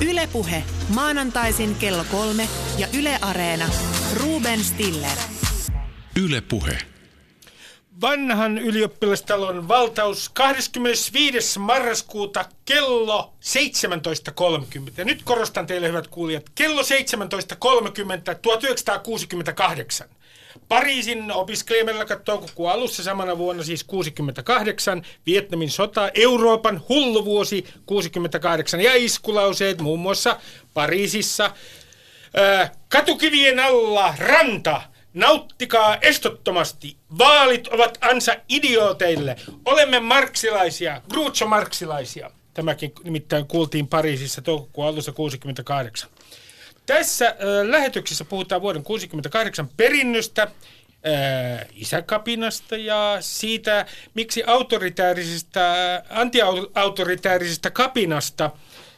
Ylepuhe maanantaisin kello kolme ja Yle Areena. Ruben Stiller. Ylepuhe. Vanhan ylioppilastalon valtaus 25. marraskuuta kello 17.30. Nyt korostan teille hyvät kuulijat, kello 17.30 1968. Pariisin opiskelijamella toukokuun alussa samana vuonna siis 68, Vietnamin sota, Euroopan hulluvuosi 68 ja iskulauseet muun muassa Pariisissa. Ää, katukivien alla ranta, nauttikaa estottomasti, vaalit ovat ansa idiooteille, olemme marksilaisia, Groucho-marksilaisia. Tämäkin nimittäin kuultiin Pariisissa toukokuun alussa 68. Tässä äh, lähetyksessä puhutaan vuoden 68 perinnöstä, äh, isäkapinasta ja siitä, miksi autoritäärisestä, antiautoritäärisestä kapinasta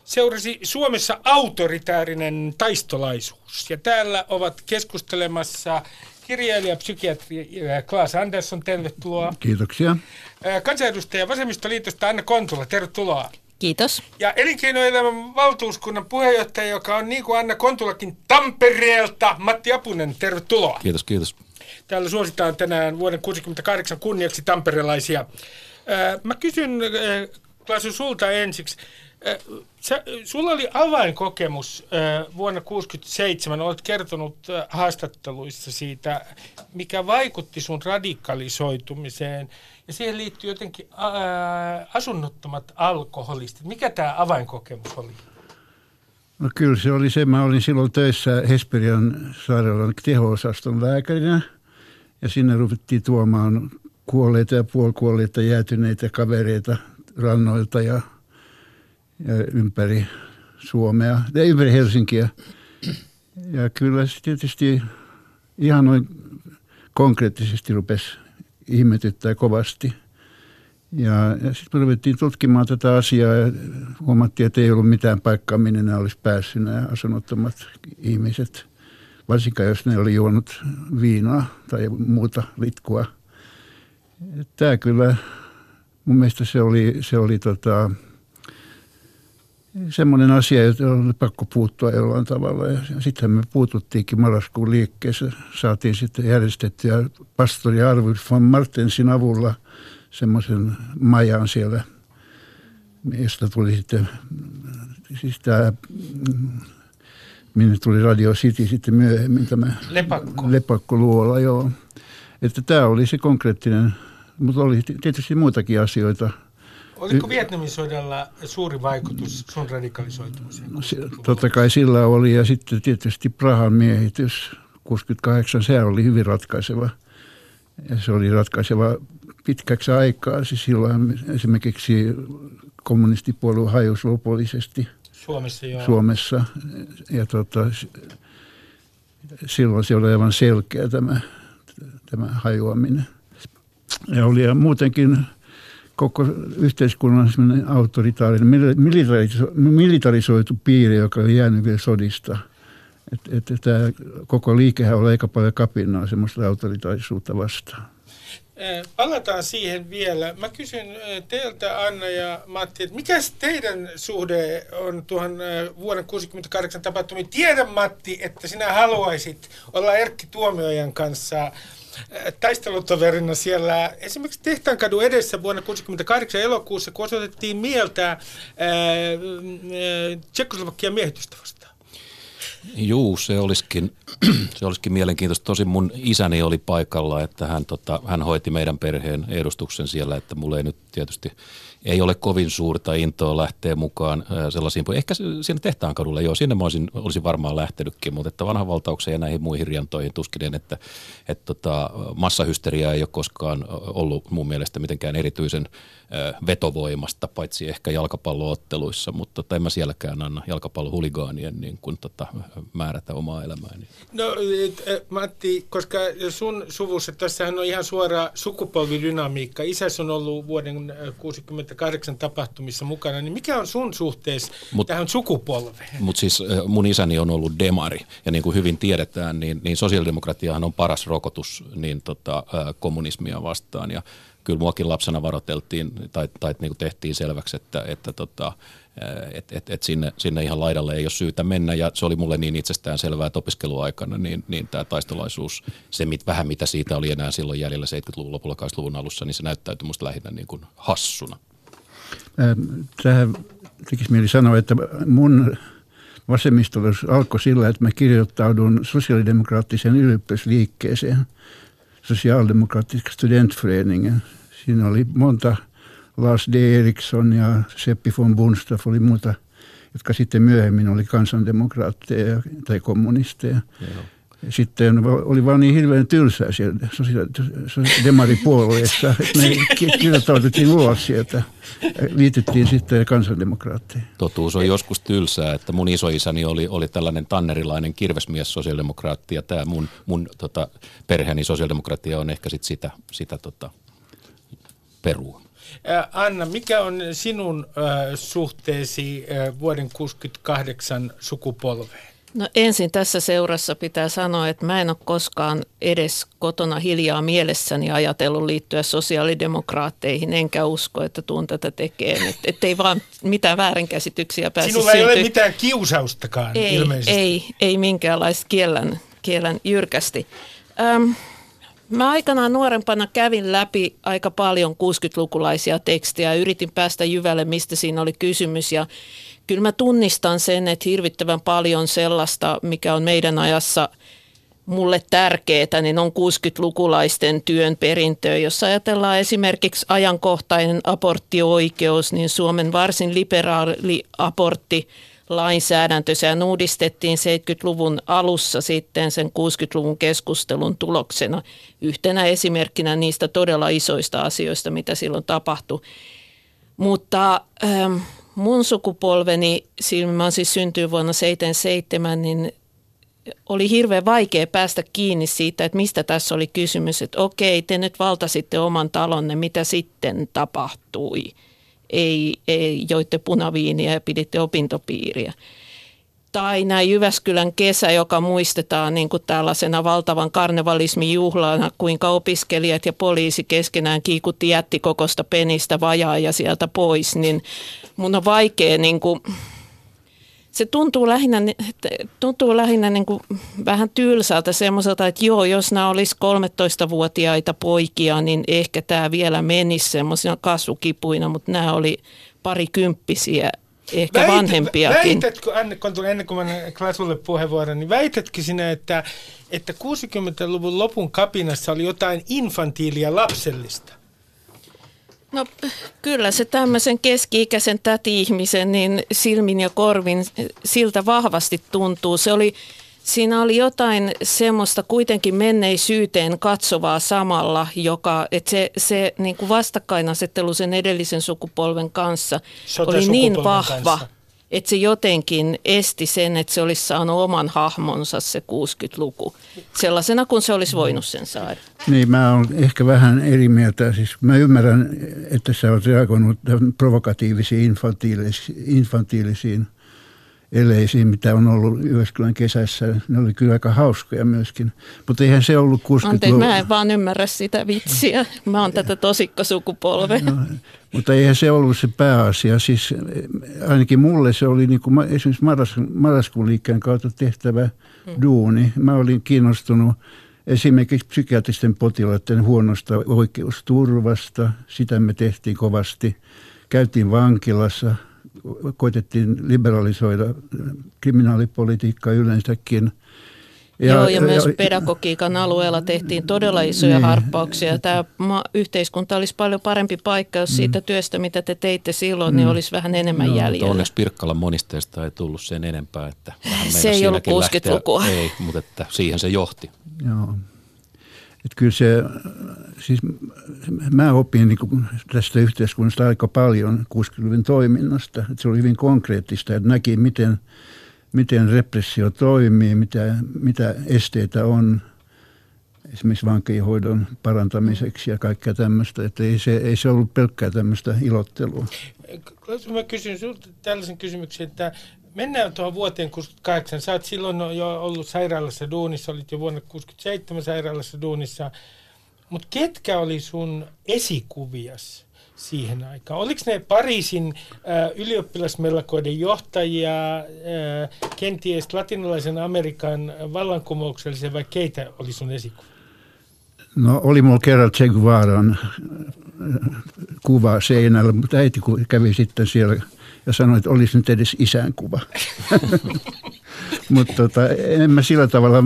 seurasi Suomessa autoritäärinen taistolaisuus. Ja täällä ovat keskustelemassa kirjailija, psykiatri Klaas Andersson, tervetuloa. Kiitoksia. Kansanedustaja Vasemmistoliitosta Anna Kontula, tervetuloa. Kiitos. Ja elinkeinoelämän valtuuskunnan puheenjohtaja, joka on niin kuin Anna Kontulakin Tampereelta, Matti Apunen, tervetuloa. Kiitos, kiitos. Täällä suositaan tänään vuoden 68 kunniaksi tamperelaisia. Mä kysyn Klasu sulta ensiksi. Sä, sulla oli avainkokemus vuonna 1967, olet kertonut haastatteluissa siitä, mikä vaikutti sun radikalisoitumiseen. Ja siihen liittyy jotenkin ää, asunnottomat alkoholistit. Mikä tämä avainkokemus oli? No kyllä se oli se. Mä olin silloin töissä Hesperian sairaalan teho-osaston lääkärinä. Ja sinne ruvettiin tuomaan kuolleita ja puolikuolleita jäätyneitä kavereita rannoilta ja ympäri Suomea ja ympäri Helsinkiä. Ja kyllä se tietysti ihan noin konkreettisesti rupesi ihmetyttää kovasti. Ja, ja sitten me ruvettiin tutkimaan tätä asiaa ja huomattiin, että ei ollut mitään paikkaa, minne nämä olisi päässyt nämä asunnottomat ihmiset. Varsinkaan jos ne oli juonut viinaa tai muuta litkua. Tämä kyllä, mun mielestä se oli, se oli tota, semmoinen asia, jota oli pakko puuttua jollain tavalla. Ja sitten me puututtiinkin marraskuun liikkeessä. Saatiin sitten järjestettyä pastori Arvid von Martensin avulla semmoisen majan siellä, josta tuli sitten, siis tämä, minne tuli Radio City sitten myöhemmin tämä Lepakko. Lepakko luola, joo. Että tämä oli se konkreettinen, mutta oli tietysti muitakin asioita – Oliko Vietnamin sodalla suuri vaikutus sun radikalisoitumiseen? No, se, totta kai sillä oli ja sitten tietysti Prahan miehitys 68, se oli hyvin ratkaiseva. Ja se oli ratkaiseva pitkäksi aikaa. Siis silloin esimerkiksi kommunistipuolue hajosi lopullisesti Suomessa. Joo. Suomessa. Ja tota, silloin se oli aivan selkeä tämä, tämä hajoaminen. Ja oli muutenkin koko yhteiskunnan autoritaarinen, militarisoitu piiri, joka on jäänyt vielä sodista. Että et, tämä koko liikehän on aika paljon kapinaa semmoista autoritaarisuutta vastaan. Palataan siihen vielä. Mä kysyn teiltä Anna ja Matti, että mikä teidän suhde on tuohon vuoden 1968 tapahtumiin? Tiedän Matti, että sinä haluaisit olla Erkki Tuomiojan kanssa taistelutoverina siellä esimerkiksi Tehtaankadun edessä vuonna 1968 elokuussa, kun osoitettiin mieltä Tsekkoslovakian miehitystä vastaan. Juu, se olisikin, se olisikin mielenkiintoista. Tosin mun isäni oli paikalla, että hän, tota, hän hoiti meidän perheen edustuksen siellä, että mulle ei nyt tietysti ei ole kovin suurta intoa lähteä mukaan sellaisiin. Ehkä siinä tehtaan kadulla, joo, sinne mä olisin, olisin varmaan lähtenytkin, mutta että vanhan valtaukseen ja näihin muihin riantoihin tuskinen, että, että tota, massahysteria ei ole koskaan ollut mun mielestä mitenkään erityisen vetovoimasta, paitsi ehkä jalkapallootteluissa, mutta tota, en mä sielläkään anna jalkapallohuligaanien niin kuin, tota, määrätä omaa elämääni. No Matti, koska sun suvussa, tässähän on ihan suora sukupolvidynamiikka. Isäs on ollut vuoden 68 tapahtumissa mukana, niin mikä on sun suhteessa mut, tähän sukupolveen? Mutta siis mun isäni on ollut demari, ja niin kuin hyvin tiedetään, niin, niin sosiaalidemokratiahan on paras rokotus niin tota, kommunismia vastaan, ja kyllä muakin lapsena varoteltiin tai, tai niin kuin tehtiin selväksi, että, että tota, et, et, et sinne, sinne ihan laidalle ei ole syytä mennä ja se oli mulle niin itsestään selvää, että opiskeluaikana niin, niin tämä taistolaisuus, se mit, vähän mitä siitä oli enää silloin jäljellä 70-luvun lopulla, 80-luvun alussa, niin se näyttäytyi musta lähinnä niin kuin hassuna. Tähän tekisi mieli sanoa, että mun vasemmistolaisuus alkoi sillä, että mä kirjoittaudun sosiaalidemokraattiseen yliopistoliikkeeseen, sosiaalidemokraattiseen studentföreningen. Siinä oli monta Lars D. Eriksson ja Seppi von Bunstaff oli muuta, jotka sitten myöhemmin oli kansandemokraatteja tai kommunisteja. Joo. Sitten oli vaan niin hirveän tylsää siellä demaripuolueessa, että me kirjoittauduttiin ulos sieltä. Liityttiin sitten kansandemokraatteihin. Totuus on joskus tylsää, että mun isoisäni oli, oli tällainen tannerilainen kirvesmies sosiaalidemokraatti ja tämä mun, mun tota, perheeni sosiaalidemokratia on ehkä sit sitä, sitä tota, perua. Anna, mikä on sinun äh, suhteesi äh, vuoden 68 sukupolveen? No ensin tässä seurassa pitää sanoa, että mä en ole koskaan edes kotona hiljaa mielessäni ajatellut liittyä sosiaalidemokraatteihin, enkä usko, että tuun tätä tekemään. Että et ei vaan mitään väärinkäsityksiä pääse Sinulla syntyä. ei ole mitään kiusaustakaan ei, ilmeisesti. Ei, ei minkäänlaista kiellän, kiellän jyrkästi. Öm, Mä aikanaan nuorempana kävin läpi aika paljon 60-lukulaisia tekstejä ja yritin päästä jyvälle, mistä siinä oli kysymys. Ja kyllä mä tunnistan sen, että hirvittävän paljon sellaista, mikä on meidän ajassa mulle tärkeää, niin on 60-lukulaisten työn perintöä. Jos ajatellaan esimerkiksi ajankohtainen aborttioikeus, niin Suomen varsin liberaali abortti lainsäädäntö. Sehän uudistettiin 70-luvun alussa sitten sen 60-luvun keskustelun tuloksena yhtenä esimerkkinä niistä todella isoista asioista, mitä silloin tapahtui. Mutta ähm, mun sukupolveni, silloin mä siis syntynyt vuonna 77, niin oli hirveän vaikea päästä kiinni siitä, että mistä tässä oli kysymys. Että okei, te nyt valtasitte oman talonne, mitä sitten tapahtui – ei, ei joitte punaviiniä ja piditte opintopiiriä. Tai näin Jyväskylän kesä, joka muistetaan niin kuin tällaisena valtavan karnevalismin juhlana, kuinka opiskelijat ja poliisi keskenään kiikutti jättikokosta penistä vajaa ja sieltä pois, niin mun on vaikea niin kuin se tuntuu lähinnä, tuntuu lähinnä niin kuin vähän tylsältä semmoiselta, että joo, jos nämä olisi 13-vuotiaita poikia, niin ehkä tämä vielä menisi semmoisina kasvukipuina, mutta nämä oli parikymppisiä, ehkä Väit, vanhempiakin. Väitätkö, Anne, ennen kuin mä Klasulle puheenvuoron, niin väitätkö sinä, että, että 60-luvun lopun kapinassa oli jotain infantiilia lapsellista? No kyllä se tämmöisen keski-ikäisen täti-ihmisen niin silmin ja korvin siltä vahvasti tuntuu. Se oli, siinä oli jotain semmoista kuitenkin menneisyyteen katsovaa samalla, joka, että se, se niin kuin vastakkainasettelu sen edellisen sukupolven kanssa oli niin vahva. Kanssa että se jotenkin esti sen, että se olisi saanut oman hahmonsa se 60-luku sellaisena kuin se olisi voinut sen saada. Niin, mä olen ehkä vähän eri mieltä. Siis mä ymmärrän, että sä olet reagoinut provokatiivisiin infantiilisiin, infantiilisiin – eleisiin, mitä on ollut Jyväskylän kesässä. Ne oli kyllä aika hauskoja myöskin. Mutta eihän se ollut 60 Anteeksi, mä en vaan ymmärrä sitä vitsiä. Mä oon tätä tosikkosukupolvea. No, mutta eihän se ollut se pääasia. Siis ainakin mulle se oli niin kuin esimerkiksi marras, marraskuun liikkeen kautta tehtävä hmm. duuni. Mä olin kiinnostunut esimerkiksi psykiatristen potilaiden huonosta oikeusturvasta. Sitä me tehtiin kovasti. Käytiin vankilassa – koitettiin liberalisoida kriminaalipolitiikkaa yleensäkin. Ja, Joo, ja, ja myös ja, pedagogiikan alueella tehtiin todella isoja niin, harppauksia. Tämä ma- yhteiskunta olisi paljon parempi paikka, jos siitä mm. työstä, mitä te teitte silloin, niin mm. olisi vähän enemmän no, jäljellä. Onneksi Pirkkalan monisteesta ei tullut sen enempää. Että se ei ollut 60-lukua. Ei, mutta että siihen se johti. Joo. Että kyllä se, siis mä opin niin tästä yhteiskunnasta aika paljon 60-luvun toiminnasta. Että se oli hyvin konkreettista, että näki miten, miten repressio toimii, mitä, mitä esteitä on esimerkiksi vankihoidon parantamiseksi ja kaikkea tämmöistä. Että ei se, ei se ollut pelkkää tämmöistä ilottelua. Mä kysyn sinulta tällaisen kysymyksen, että mennään tuohon vuoteen 68. Sä oot silloin jo ollut sairaalassa duunissa, olit jo vuonna 67 sairaalassa duunissa. mutta ketkä oli sun esikuvias siihen aikaan? Oliko ne Pariisin äh, ylioppilasmellakoiden johtajia, äh, kenties latinalaisen Amerikan vallankumouksellisen vai keitä oli sun esikuvia? No oli mulla kerran Che Guevaran kuva seinällä, mutta äiti kävi sitten siellä ja sanoi, että olisi nyt edes isän kuva. mutta tota, en mä sillä tavalla,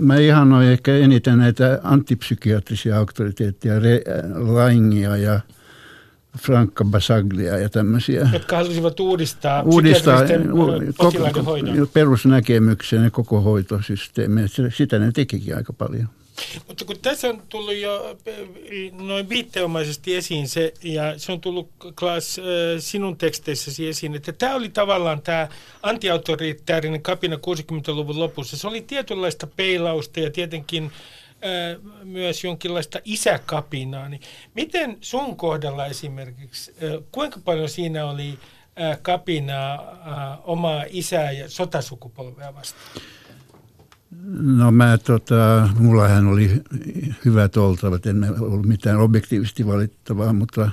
mä ihanoin ehkä eniten näitä antipsykiatrisia auktoriteetteja, Re, Langia ja Franca Basaglia ja tämmöisiä. Jotka halusivat uudistaa, uudistaa koko, perusnäkemyksen ja koko hoitosysteemiä. Sitä ne tekikin aika paljon. Mutta kun tässä on tullut jo noin viitteomaisesti esiin se, ja se on tullut Klaas sinun teksteissäsi esiin, että tämä oli tavallaan tämä antiautoritäärinen kapina 60-luvun lopussa. Se oli tietynlaista peilausta ja tietenkin myös jonkinlaista isäkapinaa. Niin miten sun kohdalla esimerkiksi, kuinka paljon siinä oli kapinaa omaa isää ja sotasukupolvea vastaan? No mä, tota, mullahan oli hyvät oltavat, en ollut mitään objektiivisesti valittavaa, mutta,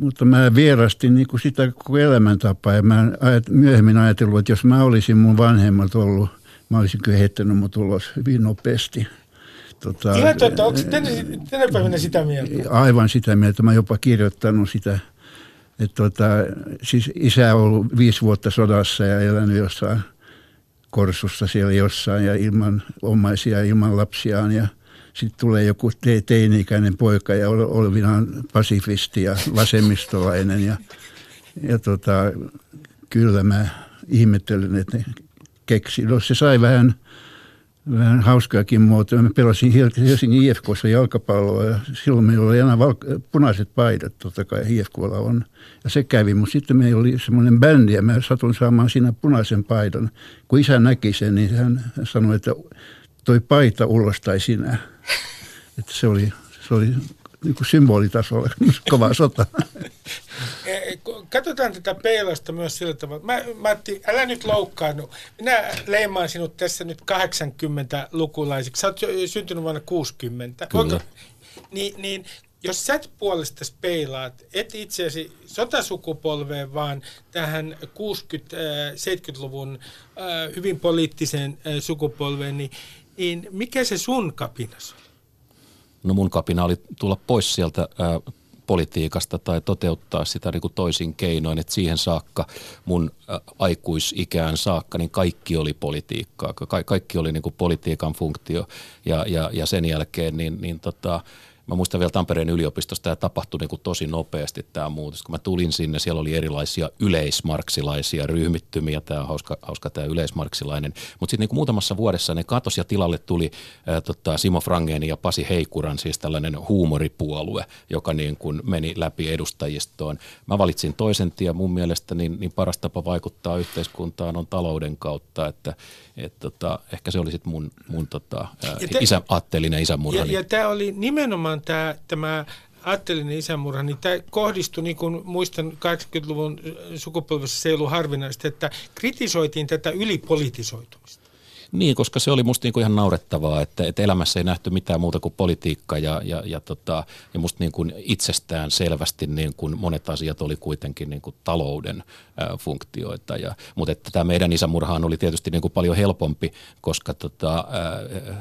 mutta mä vierastin niin kuin sitä koko elämäntapaa ja mä ajat, myöhemmin ajatellut, että jos mä olisin mun vanhemmat ollut, mä olisin kyllä heittänyt mut ulos hyvin nopeasti. Tota, Ihan totta, onko tänä, tänä päivänä sitä mieltä? Aivan sitä mieltä, mä jopa kirjoittanut sitä. Että tota, siis isä on ollut viisi vuotta sodassa ja elänyt jossain – korsussa siellä jossain ja ilman omaisia ilman lapsiaan ja sitten tulee joku te- teini-ikäinen poika ja olvinaan pasifisti ja vasemmistolainen ja, ja tota, kyllä mä ihmettelen, että keksi. No se sai vähän vähän hauskaakin muotoa. Mä pelasin Helsingin IFKssa jalkapalloa ja silloin meillä oli aina val- punaiset paidat, totta kai IFKlla on. Ja se kävi, mutta sitten meillä oli semmoinen bändi ja mä satun saamaan siinä punaisen paidan. Kun isä näki sen, niin hän sanoi, että toi paita ulostai sinä. Että se oli, se oli niin kuin symbolitasolla kova sota. Eh, katsotaan tätä peilasta myös sillä tavalla. Mä, Matti, älä nyt loukkaannu. Minä leimaan sinut tässä nyt 80-lukulaisiksi. Sä oot syntynyt vuonna 60. Kyllä. Niin, niin jos sä puolesta peilaat, et itseäsi sotasukupolveen, vaan tähän 60-70-luvun äh, hyvin poliittiseen äh, sukupolveen, niin, niin mikä se sun kapinas on? No mun kapina oli tulla pois sieltä ää, politiikasta tai toteuttaa sitä niin kuin toisin keinoin, että siihen saakka mun aikuisikään saakka, niin kaikki oli politiikkaa, Ka- kaikki oli niin kuin politiikan funktio. Ja, ja, ja sen jälkeen niin, niin tota, Mä muistan vielä Tampereen yliopistosta, tämä tapahtui niin kuin tosi nopeasti tämä muutos. Kun mä tulin sinne, siellä oli erilaisia yleismarksilaisia ryhmittymiä, tämä on hauska, hauska tämä yleismarksilainen. Mutta sitten niin muutamassa vuodessa ne katosi ja tilalle tuli ää, tota, Simo Frangeni ja Pasi Heikuran, siis tällainen huumoripuolue, joka niin kuin meni läpi edustajistoon. Mä valitsin toisen tien, mun mielestä niin, niin paras tapa vaikuttaa yhteiskuntaan on talouden kautta, että et tota, ehkä se oli sitten mun, mun tota, te, isä, aatteellinen isämurha. Ja, ja tämä oli nimenomaan tämä, tämä aatteellinen isämurha, niin tämä kohdistui, niin kuin muistan 80-luvun sukupolvessa se ei ollut harvinaista, että kritisoitiin tätä ylipolitisoitumista. Niin, koska se oli musta niinku ihan naurettavaa, että, että elämässä ei nähty mitään muuta kuin politiikka ja, ja, ja, tota, ja musta niinku itsestään selvästi niin kuin monet asiat oli kuitenkin niinku talouden ä, funktioita. Ja, mutta tämä meidän isämurhaan oli tietysti niinku paljon helpompi, koska tota, ä,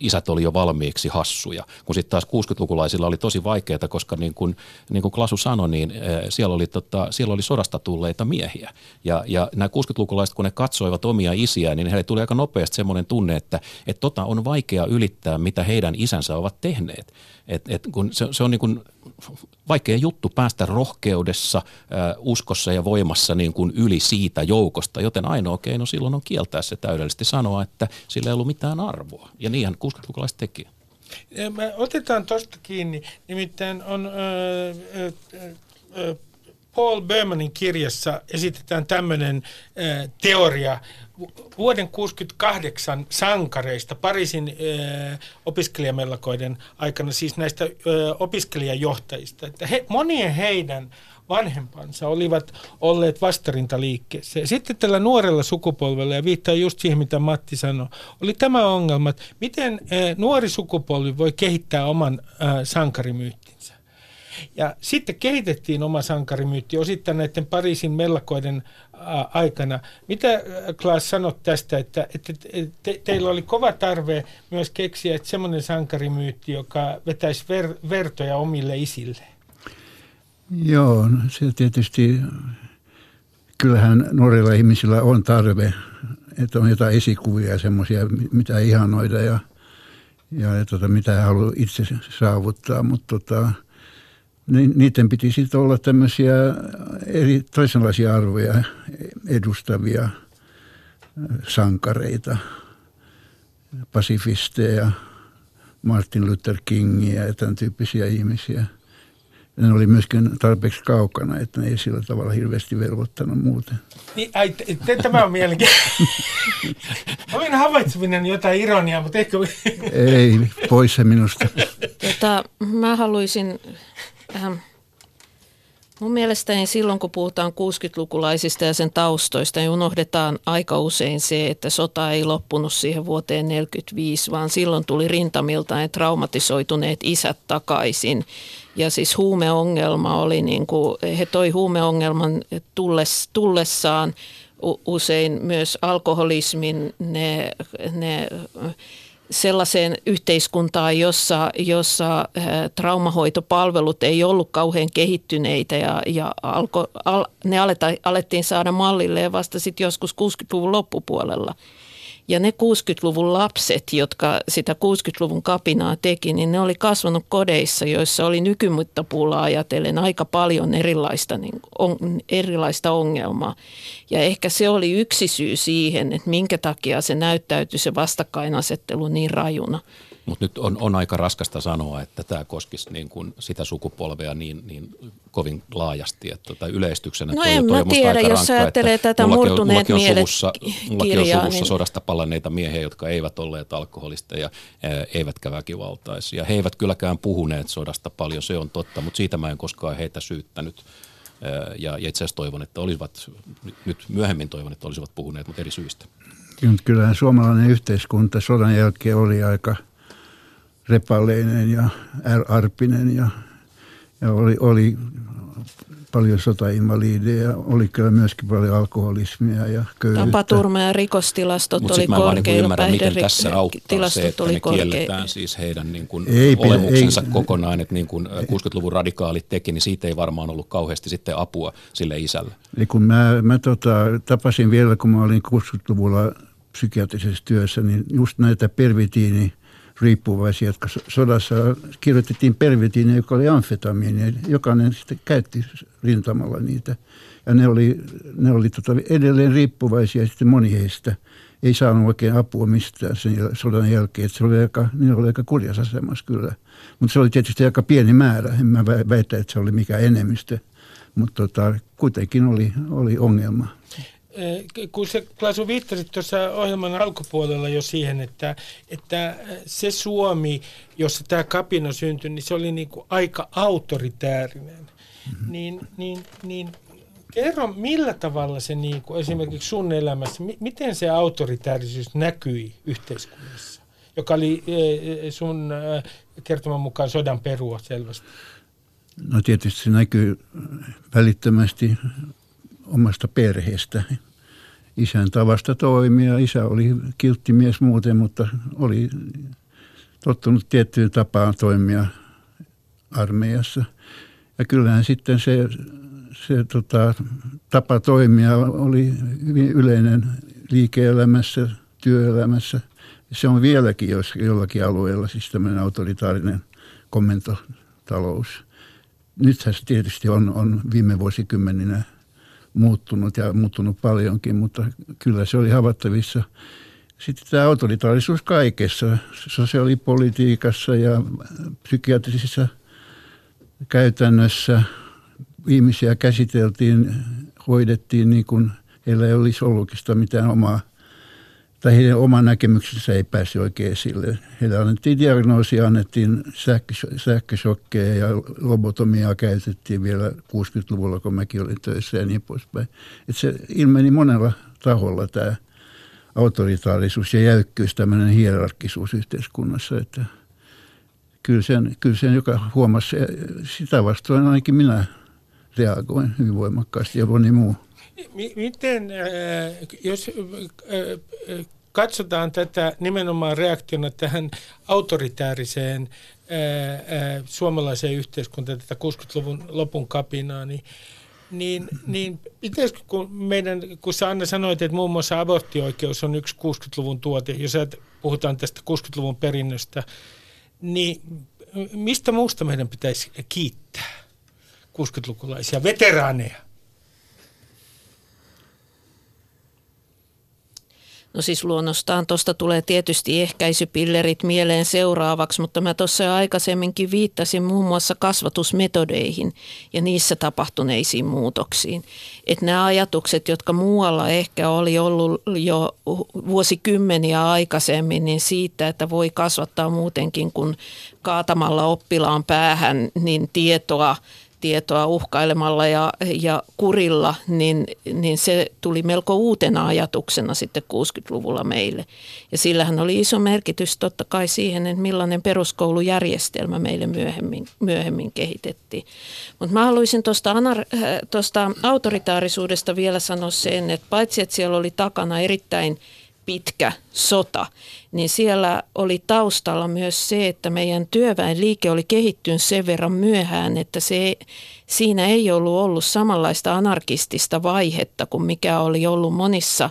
isät oli jo valmiiksi hassuja. Kun sitten taas 60-lukulaisilla oli tosi vaikeaa, koska niin kuin, niin kuin Klasu sanoi, niin eh, siellä oli, tota, siellä oli sodasta tulleita miehiä. Ja, ja nämä 60-lukulaiset, kun ne katsoivat omia isiä, niin heille tuli aika nopeasti semmoinen tunne, että, että tota on vaikea ylittää, mitä heidän isänsä ovat tehneet. Et, et kun se, se on niin kuin vaikea juttu päästä rohkeudessa, uskossa ja voimassa niin kuin yli siitä joukosta, joten ainoa keino silloin on kieltää se täydellisesti sanoa, että sillä ei ollut mitään arvoa. Ja niinhän 60-lukulaiset teki. Otetaan tuosta kiinni, nimittäin on äh, äh, Paul Bermanin kirjassa esitetään tämmöinen äh, teoria vuoden 68 sankareista Pariisin äh, opiskelijamellakoiden aikana, siis näistä äh, opiskelijajohtajista, että he, monien heidän vanhempansa olivat olleet vastarintaliikkeessä. Sitten tällä nuorella sukupolvella, ja viittaa just siihen, mitä Matti sanoi, oli tämä ongelma, että miten nuori sukupolvi voi kehittää oman sankarimyyttinsä. Ja sitten kehitettiin oma sankarimyytti osittain näiden Pariisin mellakoiden aikana. Mitä Klaas sanot tästä, että, että te, teillä oli kova tarve myös keksiä että semmoinen sankarimyytti, joka vetäisi ver, vertoja omille isille? Joo, no se tietysti, kyllähän nuorilla ihmisillä on tarve, että on jotain esikuvia semmoisia, mitä ihanoida ja, ja, ja tota, mitä haluaa itse saavuttaa, mutta tota, niiden piti sitten olla tämmöisiä eri toisenlaisia arvoja edustavia sankareita, pasifisteja, Martin Luther Kingia ja tämän tyyppisiä ihmisiä. Ne oli myöskin tarpeeksi kaukana, että ne ei sillä tavalla hirveästi velvoittanut muuten. Niin, ai, te, tämä on mielenkiintoista. Olin havaitseminen jotain ironiaa, mutta ehkä... ei, pois se minusta. Tota, mä haluaisin Ähm, mun mielestäni silloin, kun puhutaan 60-lukulaisista ja sen taustoista, niin unohdetaan aika usein se, että sota ei loppunut siihen vuoteen 1945, vaan silloin tuli rintamilta ne traumatisoituneet isät takaisin. Ja siis huumeongelma oli, niin kuin, he toi huumeongelman tulles, tullessaan usein myös alkoholismin, ne, ne sellaiseen yhteiskuntaan, jossa, jossa äh, traumahoitopalvelut ei ollut kauhean kehittyneitä ja, ja alko, al, ne aleta, alettiin saada mallille vasta sitten joskus 60-luvun loppupuolella. Ja ne 60-luvun lapset, jotka sitä 60-luvun kapinaa teki, niin ne oli kasvanut kodeissa, joissa oli nykymittapuulla ajatellen aika paljon erilaista, niin, on, erilaista ongelmaa. Ja ehkä se oli yksi syy siihen, että minkä takia se näyttäytyi se vastakkainasettelu niin rajuna. Mutta nyt on, on aika raskasta sanoa, että tämä koskisi niin kuin sitä sukupolvea niin, niin kovin laajasti. Että, tai yleistyksenä no toi, en toi mä tiedä, jos rankka, ajattelee tätä murtuneet mullakin on, suvussa, mullakin on suvussa niin... sodasta palanneita miehiä, jotka eivät olleet alkoholisteja ää, eivätkä väkivaltaisia. He eivät kylläkään puhuneet sodasta paljon, se on totta, mutta siitä mä en koskaan heitä syyttänyt. Ja, ja itse asiassa toivon, että olisivat, nyt myöhemmin toivon, että olisivat puhuneet, mutta eri syistä. Kyllähän suomalainen yhteiskunta sodan jälkeen oli aika – repaleinen ja arpinen ja, ja oli, oli paljon sotainvalideja, oli kyllä myöskin paljon alkoholismia ja köyhyyttä. Tapaturma- ja rikostilastot Mut oli korkeilla. Mutta niin ymmärrän, miten tässä auttaa se, että me kielletään siis heidän niin kuin ei, olemuksensa ei, kokonaan, että niin kuin 60-luvun radikaalit teki, niin siitä ei varmaan ollut kauheasti sitten apua sille isälle. Eli kun mä, mä tota, tapasin vielä, kun mä olin 60-luvulla psykiatrisessa työssä, niin just näitä pervitiini riippuvaisia, jotka sodassa kirjoitettiin pervitiinia, joka oli amfetamiini. Jokainen sitten käytti rintamalla niitä. Ja ne oli, ne oli tota edelleen riippuvaisia sitten moni heistä. Ei saanut oikein apua mistään sen sodan jälkeen. Se oli aika, niin oli aika kurjas asemassa kyllä. Mutta se oli tietysti aika pieni määrä. En mä väitä, että se oli mikä enemmistö. Mutta tota, kuitenkin oli, oli ongelma. Eh, kun se Klasu viittasit tuossa ohjelman alkupuolella jo siihen, että, että se Suomi, jossa tämä kapina syntyi, niin se oli niin kuin aika autoritäärinen. Mm-hmm. Niin, niin, niin kerro, millä tavalla se niin kuin esimerkiksi sun elämässä, miten se autoritäärisuus näkyi yhteiskunnassa, joka oli eh, sun eh, kertoman mukaan sodan perua selvästi? No tietysti se näkyy välittömästi omasta perheestä, isän tavasta toimia. Isä oli kiltti mies muuten, mutta oli tottunut tiettyyn tapaan toimia armeijassa. Ja kyllähän sitten se, se tota, tapa toimia oli hyvin yleinen liike-elämässä, työelämässä. Se on vieläkin jos, jollakin alueella siis tämmöinen autoritaarinen komentotalous. Nythän se tietysti on, on viime vuosikymmeninä – muuttunut ja muuttunut paljonkin, mutta kyllä se oli havaittavissa. Sitten tämä autoritaarisuus kaikessa, sosiaalipolitiikassa ja psykiatrisissa käytännössä ihmisiä käsiteltiin, hoidettiin niin kuin heillä ei olisi ollutkin mitään omaa tai heidän oma näkemyksensä ei päässyt oikein esille. Heille annettiin diagnoosi, annettiin sähköshokkeja ja lobotomiaa käytettiin vielä 60-luvulla, kun mäkin olin töissä ja niin poispäin. Et se ilmeni monella taholla tämä autoritaarisuus ja jäykkyys, tämmöinen hierarkkisuus yhteiskunnassa, että kyllä sen, kyllä sen joka huomasi, sitä vastoin ainakin minä reagoin hyvin voimakkaasti ja moni muu. Miten, äh, jos äh, äh, katsotaan tätä nimenomaan reaktiona tähän autoritääriseen suomalaiseen yhteiskuntaan, tätä 60-luvun lopun kapinaa, niin niin, niin pitäisikö, kun meidän, kun sä Anna sanoit, että muun muassa aborttioikeus on yksi 60-luvun tuote, jos puhutaan tästä 60-luvun perinnöstä, niin mistä muusta meidän pitäisi kiittää 60-lukulaisia veteraaneja? No siis luonnostaan tuosta tulee tietysti ehkäisypillerit mieleen seuraavaksi, mutta mä tuossa jo aikaisemminkin viittasin muun muassa kasvatusmetodeihin ja niissä tapahtuneisiin muutoksiin. Että nämä ajatukset, jotka muualla ehkä oli ollut jo vuosikymmeniä aikaisemmin, niin siitä, että voi kasvattaa muutenkin kuin kaatamalla oppilaan päähän niin tietoa – tietoa uhkailemalla ja, ja kurilla, niin, niin se tuli melko uutena ajatuksena sitten 60-luvulla meille. Ja sillähän oli iso merkitys totta kai siihen, että millainen peruskoulujärjestelmä meille myöhemmin, myöhemmin kehitettiin. Mutta mä haluaisin tuosta äh, autoritaarisuudesta vielä sanoa sen, että paitsi että siellä oli takana erittäin – pitkä sota, niin siellä oli taustalla myös se, että meidän työväenliike oli kehittynyt sen verran myöhään, että se, siinä ei ollut ollut samanlaista anarkistista vaihetta kuin mikä oli ollut monissa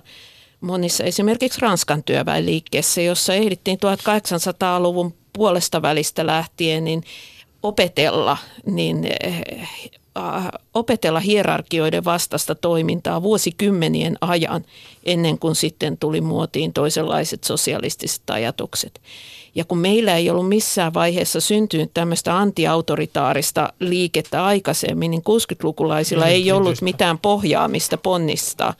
monissa esimerkiksi Ranskan työväenliikkeessä, jossa ehdittiin 1800-luvun puolesta välistä lähtien niin opetella niin Äh, opetella hierarkioiden vastasta toimintaa vuosikymmenien ajan ennen kuin sitten tuli muotiin toisenlaiset sosialistiset ajatukset. Ja kun meillä ei ollut missään vaiheessa syntynyt tämmöistä antiautoritaarista liikettä aikaisemmin, niin 60-lukulaisilla ei ollut mitään pohjaa, mistä ponnistaa.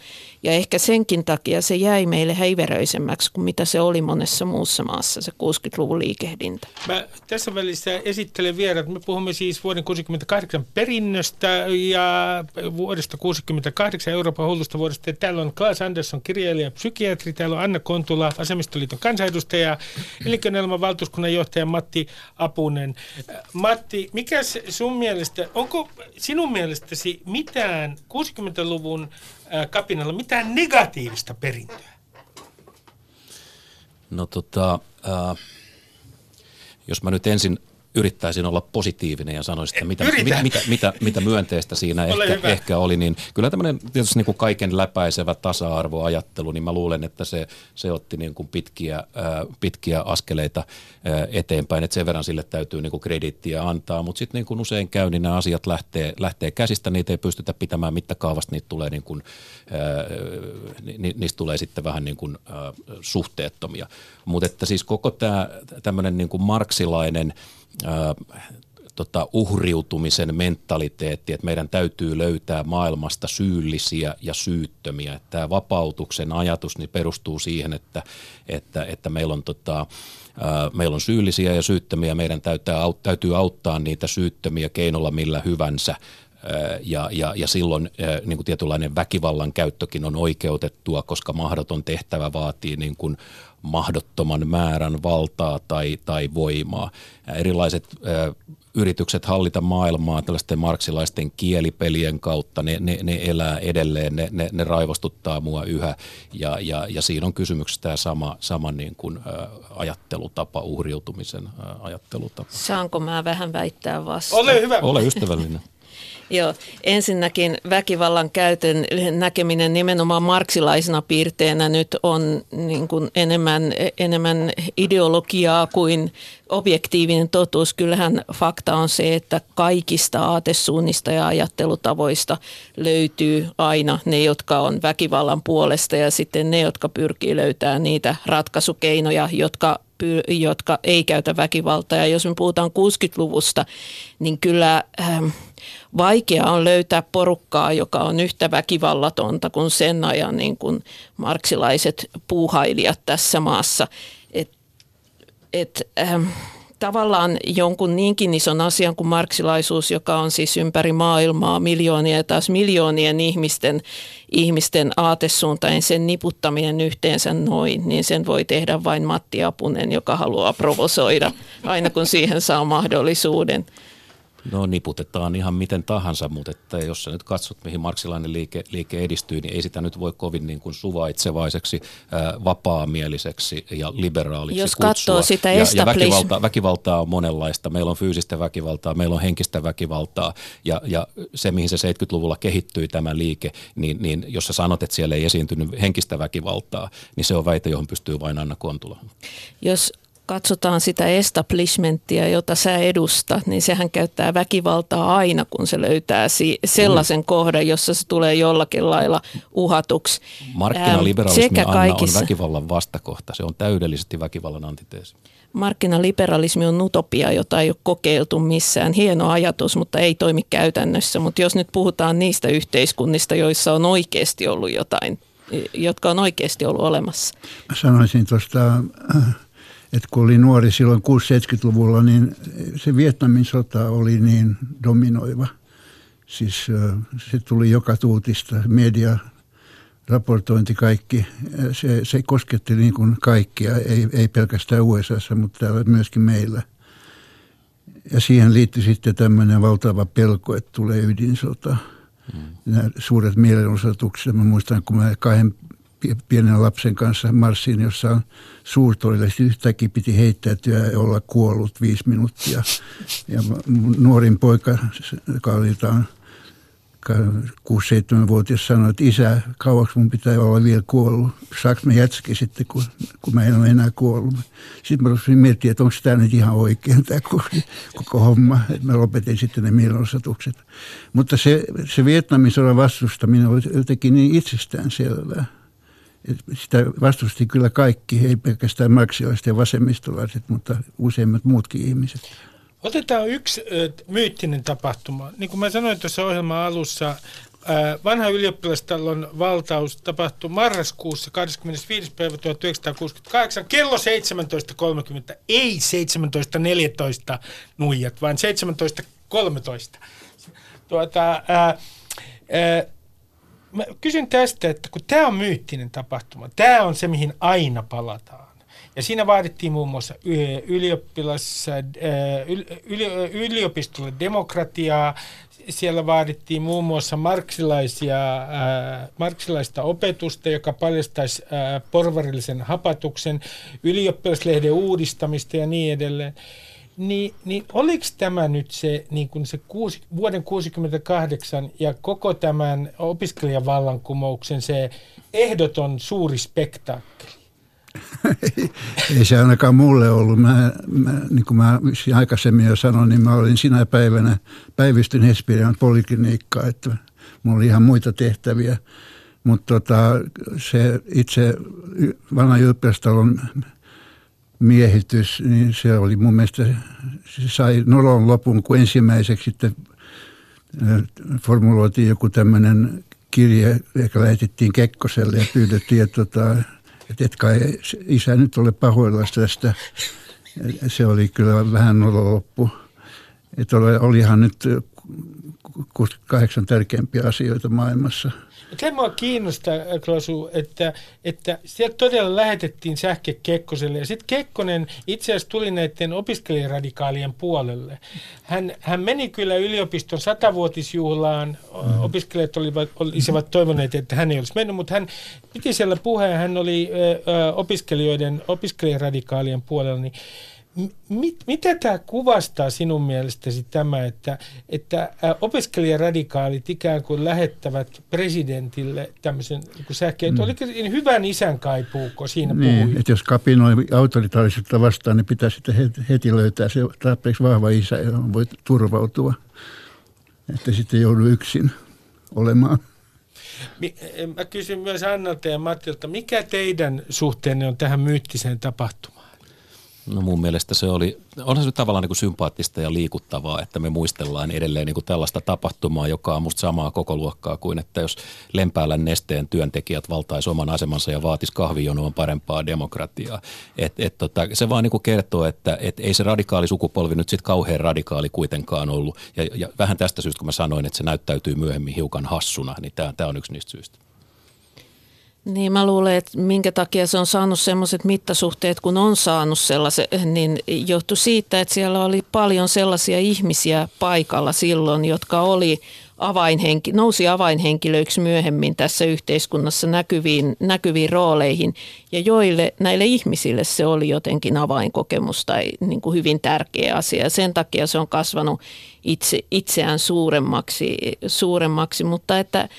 Ja ehkä senkin takia se jäi meille häiveröisemmäksi kuin mitä se oli monessa muussa maassa, se 60-luvun liikehdintä. Mä tässä välissä esittelen vielä, että me puhumme siis vuoden 68 perinnöstä ja vuodesta 68 Euroopan hullusta vuodesta. Täällä on Klaas Andersson, kirjailija psykiatri, täällä on Anna Kontula, Vasemmistoliiton kansanedustaja, elinkeinoelämän valtuuskunnan johtaja Matti Apunen. Matti, mikä sun mielestä, onko sinun mielestäsi mitään 60-luvun kapinalla mitään negatiivista perintöä? No tota, äh, jos mä nyt ensin yrittäisin olla positiivinen ja sanoisin, että mitä, mitä, mitä, mitä, mitä myönteistä siinä ehkä, ehkä oli, niin kyllä tämmöinen tietysti niin kuin kaiken läpäisevä tasa-arvoajattelu, niin mä luulen, että se, se otti niin kuin pitkiä, äh, pitkiä askeleita äh, eteenpäin, että sen verran sille täytyy niin kuin krediittiä antaa, mutta sitten niin kuin usein käy, niin nämä asiat lähtee, lähtee käsistä, niitä ei pystytä pitämään mittakaavasta, niitä tulee niin kuin, äh, ni, niistä tulee sitten vähän niin kuin, äh, suhteettomia. Mutta että siis koko tämä tämmöinen niin kuin marksilainen – tota, uhriutumisen mentaliteetti, että meidän täytyy löytää maailmasta syyllisiä ja syyttömiä. Tämä vapautuksen ajatus niin perustuu siihen, että, että, että meillä, on, tota, meillä on syyllisiä ja syyttömiä, meidän täytyy, täytyy auttaa niitä syyttömiä keinolla millä hyvänsä, ja, ja, ja silloin niin kuin tietynlainen väkivallan käyttökin on oikeutettua, koska mahdoton tehtävä vaatii niin kuin mahdottoman määrän valtaa tai, tai voimaa. Ja erilaiset ö, yritykset hallita maailmaa tällaisten marksilaisten kielipelien kautta, ne, ne, ne elää edelleen, ne, ne, ne raivostuttaa mua yhä ja, ja, ja siinä on kysymyksessä tämä sama, sama niin kuin, ä, ajattelutapa, uhriutumisen ajattelutapa. Saanko mä vähän väittää vastaan? Ole hyvä. Ole ystävällinen. Joo, ensinnäkin väkivallan käytön näkeminen nimenomaan marksilaisena piirteenä nyt on niin kuin enemmän, enemmän ideologiaa kuin objektiivinen totuus. Kyllähän fakta on se, että kaikista aatesuunnista ja ajattelutavoista löytyy aina ne, jotka on väkivallan puolesta ja sitten ne, jotka pyrkii löytämään niitä ratkaisukeinoja, jotka jotka ei käytä väkivaltaa. Ja jos me puhutaan 60-luvusta, niin kyllä ähm, vaikea on löytää porukkaa, joka on yhtä väkivallatonta kuin sen ajan niin kuin marksilaiset puuhailijat tässä maassa. Et, et, ähm, tavallaan jonkun niinkin ison asian kuin marksilaisuus, joka on siis ympäri maailmaa miljoonia ja taas miljoonien ihmisten, ihmisten aatesuuntaan, sen niputtaminen yhteensä noin, niin sen voi tehdä vain Matti Apunen, joka haluaa provosoida aina kun siihen saa mahdollisuuden. No niputetaan ihan miten tahansa, mutta että jos sä nyt katsot, mihin marksilainen liike, liike edistyy, niin ei sitä nyt voi kovin niin kuin suvaitsevaisesti, ää, vapaamieliseksi ja liberaaliksi Jos kutsua. katsoo sitä ja, ja väkivalta, väkivaltaa on monenlaista. Meillä on fyysistä väkivaltaa, meillä on henkistä väkivaltaa ja, ja se, mihin se 70-luvulla kehittyi tämä liike, niin, niin jos sä sanot, että siellä ei esiintynyt henkistä väkivaltaa, niin se on väite, johon pystyy vain Anna Kontula. Jos katsotaan sitä establishmenttia, jota sä edustat, niin sehän käyttää väkivaltaa aina, kun se löytää si- sellaisen mm. kohdan, jossa se tulee jollakin lailla uhatuksi. Markkinaliberalismi Anna kaikissa. on väkivallan vastakohta. Se on täydellisesti väkivallan antiteesi. Markkinaliberalismi on utopia, jota ei ole kokeiltu missään. Hieno ajatus, mutta ei toimi käytännössä. Mutta jos nyt puhutaan niistä yhteiskunnista, joissa on oikeasti ollut jotain, jotka on oikeasti ollut olemassa. Mä sanoisin tuosta äh, että kun oli nuori silloin 60-70-luvulla, niin se Vietnamin sota oli niin dominoiva. Siis se tuli joka tuutista, media, raportointi, kaikki. Se, se kosketti niin kuin kaikkia, ei, ei pelkästään USA, mutta täällä myöskin meillä. Ja siihen liittyi sitten tämmöinen valtava pelko, että tulee ydinsota. Mm. Nämä suuret mielenosoitukset. Mä muistan, kun mä kahden pienen lapsen kanssa marssiin, jossa on suurtoille. Yhtäkkiä piti heittäytyä ja olla kuollut viisi minuuttia. Ja nuorin poika, joka oli 6-7-vuotias, sanoi, että isä, kauaksi mun pitää olla vielä kuollut. Saanko mä jätski sitten, kun, kun mä en ole enää kuollut. Sitten mä rupesin miettimään, että onko tämä nyt ihan oikein tämä koko, koko homma. Että mä lopetin sitten ne mielenosoitukset. Mutta se, se Vietnamin sodan vastustaminen oli jotenkin niin itsestään selvää sitä vastusti kyllä kaikki, ei pelkästään marksilaiset ja vasemmistolaiset, mutta useimmat muutkin ihmiset. Otetaan yksi myyttinen tapahtuma. Niin kuin mä sanoin tuossa ohjelman alussa, vanha ylioppilastalon valtaus tapahtui marraskuussa 25. päivä 1968 kello 17.30. Ei 17.14 nuijat, vaan 17.13. Tuota, ää, ää, mä kysyn tästä, että kun tämä on myyttinen tapahtuma, tämä on se, mihin aina palataan. Ja siinä vaadittiin muun muassa yliopistolle demokratiaa, siellä vaadittiin muun muassa marksilaisia, marksilaista opetusta, joka paljastaisi porvarillisen hapatuksen, ylioppilaslehden uudistamista ja niin edelleen. Niin, niin oliko tämä nyt se, niin kuin se kuusi, vuoden 68 ja koko tämän opiskelijavallankumouksen se ehdoton suuri spektaakkeli? ei, ei se ainakaan mulle ollut. Mä, mä, niin kuin mä aikaisemmin jo sanoin, niin mä olin sinä päivänä päivystyn Hesperian polikliniikkaa, että mulla oli ihan muita tehtäviä. Mutta tota, se itse vanha ylioppilastalon miehitys, niin se oli mun mielestä, se sai nolon lopun, kun ensimmäiseksi sitten formuloitiin joku tämmöinen kirje, joka lähetettiin Kekkoselle ja pyydettiin, että, tota, että et kai isä nyt ole pahoilla tästä. Se oli kyllä vähän nolon loppu. Että olihan nyt 68 tärkeimpiä asioita maailmassa – Tämä mua kiinnostaa, Klasu, että, että sieltä todella lähetettiin sähke Kekkoselle ja sitten Kekkonen itse asiassa tuli näiden opiskelijaradikaalien puolelle. Hän, hän meni kyllä yliopiston satavuotisjuhlaan, mm. opiskelijat olivat, olisivat toivoneet, että hän ei olisi mennyt, mutta hän piti siellä puheen, hän oli ö, ö, opiskelijoiden, opiskelijaradikaalien puolella, niin Mit, mitä tämä kuvastaa sinun mielestäsi tämä, että, että opiskelijaradikaalit ikään kuin lähettävät presidentille tämmöisen niin sähkeen, mm. oliko hyvän isän kaipuuko siinä niin, puhui? että jos kapinoi autoritaarisuutta vastaan, niin pitää sitten heti löytää se tarpeeksi vahva isä, johon voi turvautua, että sitten joudu yksin olemaan. Mä kysyn myös Annalta ja Mattilta, mikä teidän suhteenne on tähän myyttiseen tapahtumaan? No mun mielestä se oli, onhan se tavallaan niin kuin sympaattista ja liikuttavaa, että me muistellaan edelleen niin kuin tällaista tapahtumaa, joka on musta samaa koko luokkaa kuin, että jos Lempäälän nesteen työntekijät valtais oman asemansa ja vaatis kahvijonoon parempaa demokratiaa. Et, et tota, se vaan niin kuin kertoo, että et ei se radikaali sukupolvi nyt sitten kauhean radikaali kuitenkaan ollut. Ja, ja vähän tästä syystä, kun mä sanoin, että se näyttäytyy myöhemmin hiukan hassuna, niin tämä on yksi niistä syistä. Niin mä luulen, että minkä takia se on saanut sellaiset mittasuhteet, kun on saanut sellaiset, niin johtui siitä, että siellä oli paljon sellaisia ihmisiä paikalla silloin, jotka oli avainhenki, nousi avainhenkilöiksi myöhemmin tässä yhteiskunnassa näkyviin, näkyviin rooleihin ja joille näille ihmisille se oli jotenkin avainkokemus tai niin kuin hyvin tärkeä asia. Ja sen takia se on kasvanut itse, itseään suuremmaksi, suuremmaksi mutta että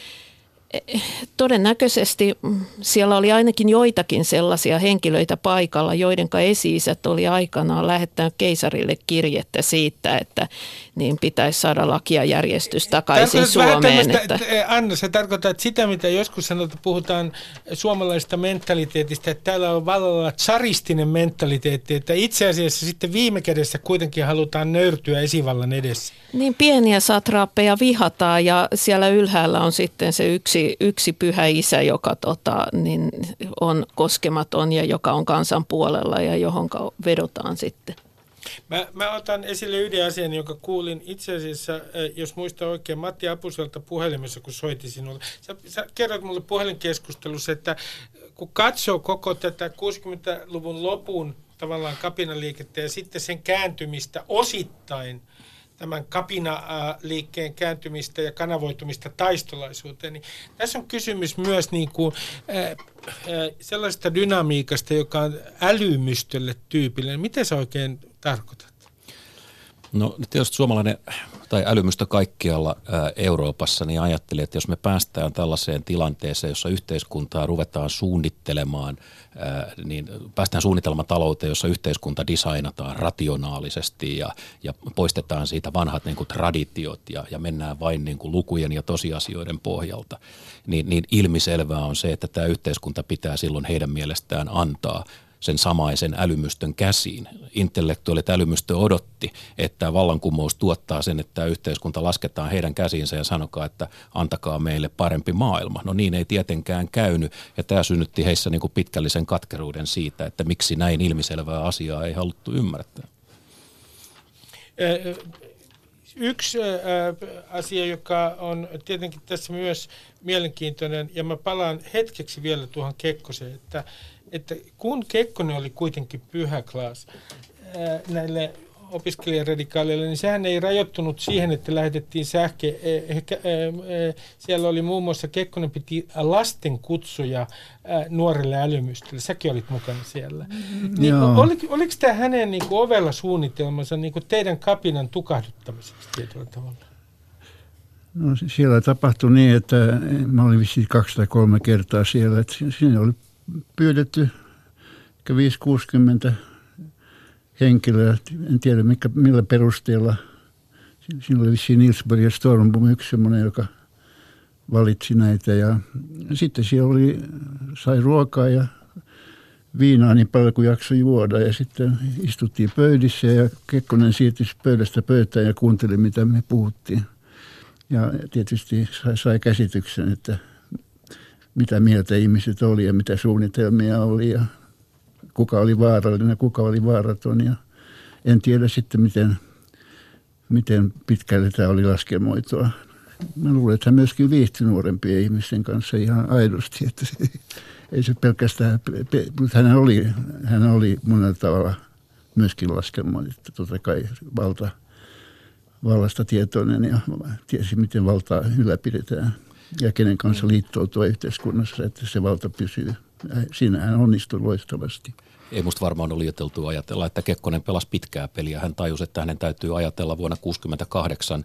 todennäköisesti siellä oli ainakin joitakin sellaisia henkilöitä paikalla, joiden esi-isät oli aikanaan lähettänyt keisarille kirjettä siitä, että niin pitäisi saada lakia järjestys takaisin Suomeen. Että... Anna, se tarkoittaa, että sitä mitä joskus sanotaan, puhutaan suomalaisesta mentaliteetistä, että täällä on vallalla tsaristinen mentaliteetti, että itse asiassa sitten viime kädessä kuitenkin halutaan nöyrtyä esivallan edessä. Niin pieniä satraappeja vihataan ja siellä ylhäällä on sitten se yksi, yksi pyhä isä, joka tota, niin on koskematon ja joka on kansan puolella ja johon vedotaan sitten. Mä, mä otan esille yhden asian, jonka kuulin itse asiassa, jos muista oikein, Matti Apuselta puhelimessa, kun soiti sinulle. Sä, sä kerroit mulle puhelinkeskustelussa, että kun katsoo koko tätä 60-luvun lopun tavallaan kapinaliikettä ja sitten sen kääntymistä osittain tämän kapinaliikkeen kääntymistä ja kanavoitumista taistolaisuuteen, niin tässä on kysymys myös niin kuin, sellaisesta dynamiikasta, joka on älymystölle tyypillinen. Miten sä oikein tarkoitat? No tietysti suomalainen tai älymystö kaikkialla Euroopassa, niin ajattelin, että jos me päästään tällaiseen tilanteeseen, jossa yhteiskuntaa ruvetaan suunnittelemaan, niin päästään suunnitelman talouteen, jossa yhteiskunta designataan rationaalisesti ja, ja poistetaan siitä vanhat niin kuin traditiot ja, ja mennään vain niin kuin lukujen ja tosiasioiden pohjalta, niin, niin ilmiselvää on se, että tämä yhteiskunta pitää silloin heidän mielestään antaa – sen samaisen älymystön käsiin. Intellektuaalit älymystö odotti, että vallankumous tuottaa sen, että yhteiskunta lasketaan heidän käsiinsä ja sanokaa, että antakaa meille parempi maailma. No niin ei tietenkään käynyt ja tämä synnytti heissä niin kuin pitkällisen katkeruuden siitä, että miksi näin ilmiselvää asiaa ei haluttu ymmärtää. Yksi asia, joka on tietenkin tässä myös mielenkiintoinen, ja mä palaan hetkeksi vielä tuohon Kekkoseen, että että kun Kekkonen oli kuitenkin pyhä klaas näille opiskelijaradikaaleille, niin sehän ei rajoittunut siihen, että lähetettiin sähkö. Siellä oli muun muassa Kekkonen piti lasten kutsuja nuorelle älymystölle. Säkin olit mukana siellä. Niin, oliko, oliko tämä hänen niin kuin, ovella suunnitelmansa niin kuin teidän kapinan tukahduttamiseksi tietyllä tavalla? No, siellä tapahtui niin, että mä olin vissiin kaksi tai kolme kertaa siellä. Että siinä oli pyydetty 5-60 henkilöä, en tiedä mikä, millä perusteella. Siinä oli vissiin Nilsberg ja Stormbom yksi semmoinen, joka valitsi näitä. Ja sitten siellä oli, sai ruokaa ja viinaa niin paljon kuin jaksoi juoda. Ja sitten istuttiin pöydissä ja Kekkonen siirtyi pöydästä pöytään ja kuunteli, mitä me puhuttiin. Ja tietysti sai, sai käsityksen, että – mitä mieltä ihmiset oli ja mitä suunnitelmia oli ja kuka oli vaarallinen ja kuka oli vaaraton. Ja en tiedä sitten, miten, miten pitkälle tämä oli laskelmoitua. Mä luulen, että hän myöskin viihtyi nuorempien ihmisten kanssa ihan aidosti. Että se, ei se pelkästään, mutta hän oli, hän oli monella tavalla myöskin laskelmoitu. Totta kai valta, vallasta tietoinen ja tiesi, miten valtaa ylläpidetään ja kenen kanssa liittoutua yhteiskunnassa, että se valta pysyy. Siinä hän onnistui loistavasti. Ei musta varmaan ole liioiteltu ajatella, että Kekkonen pelasi pitkää peliä. Hän tajusi, että hänen täytyy ajatella vuonna 1968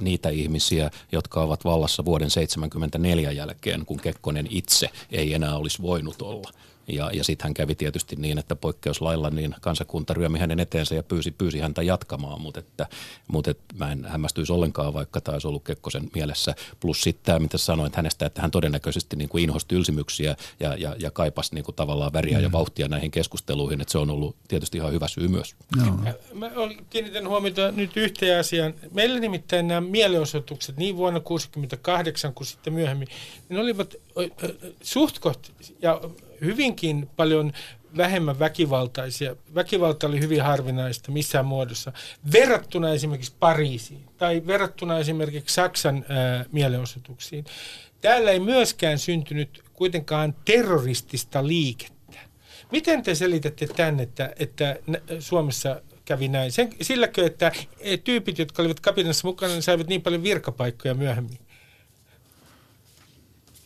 niitä ihmisiä, jotka ovat vallassa vuoden 1974 jälkeen, kun Kekkonen itse ei enää olisi voinut olla. Ja, ja sitten hän kävi tietysti niin, että poikkeuslailla niin kansakunta ryömi hänen eteensä ja pyysi, pyysi häntä jatkamaan, mutta, että, mutta että mä en hämmästyisi ollenkaan, vaikka taisi ollut Kekkosen mielessä. Plus sitten tämä, mitä sanoin hänestä, että hän todennäköisesti niin kuin inhosti ylsimyksiä ja, ja, ja kaipasi niin kuin tavallaan väriä mm. ja vauhtia näihin keskusteluihin, että se on ollut tietysti ihan hyvä syy myös. No. Mä kiinnitän huomiota nyt yhteen asiaan. Meillä nimittäin nämä mielenosoitukset niin vuonna 1968 kuin sitten myöhemmin, ne olivat suht ja hyvinkin paljon vähemmän väkivaltaisia. Väkivalta oli hyvin harvinaista missään muodossa. Verrattuna esimerkiksi Pariisiin tai verrattuna esimerkiksi Saksan ää, mielenosoituksiin. Täällä ei myöskään syntynyt kuitenkaan terroristista liikettä. Miten te selitätte tämän, että, että Suomessa kävi näin? Sen, silläkö, että e, tyypit, jotka olivat kapinassa mukana, saivat niin paljon virkapaikkoja myöhemmin?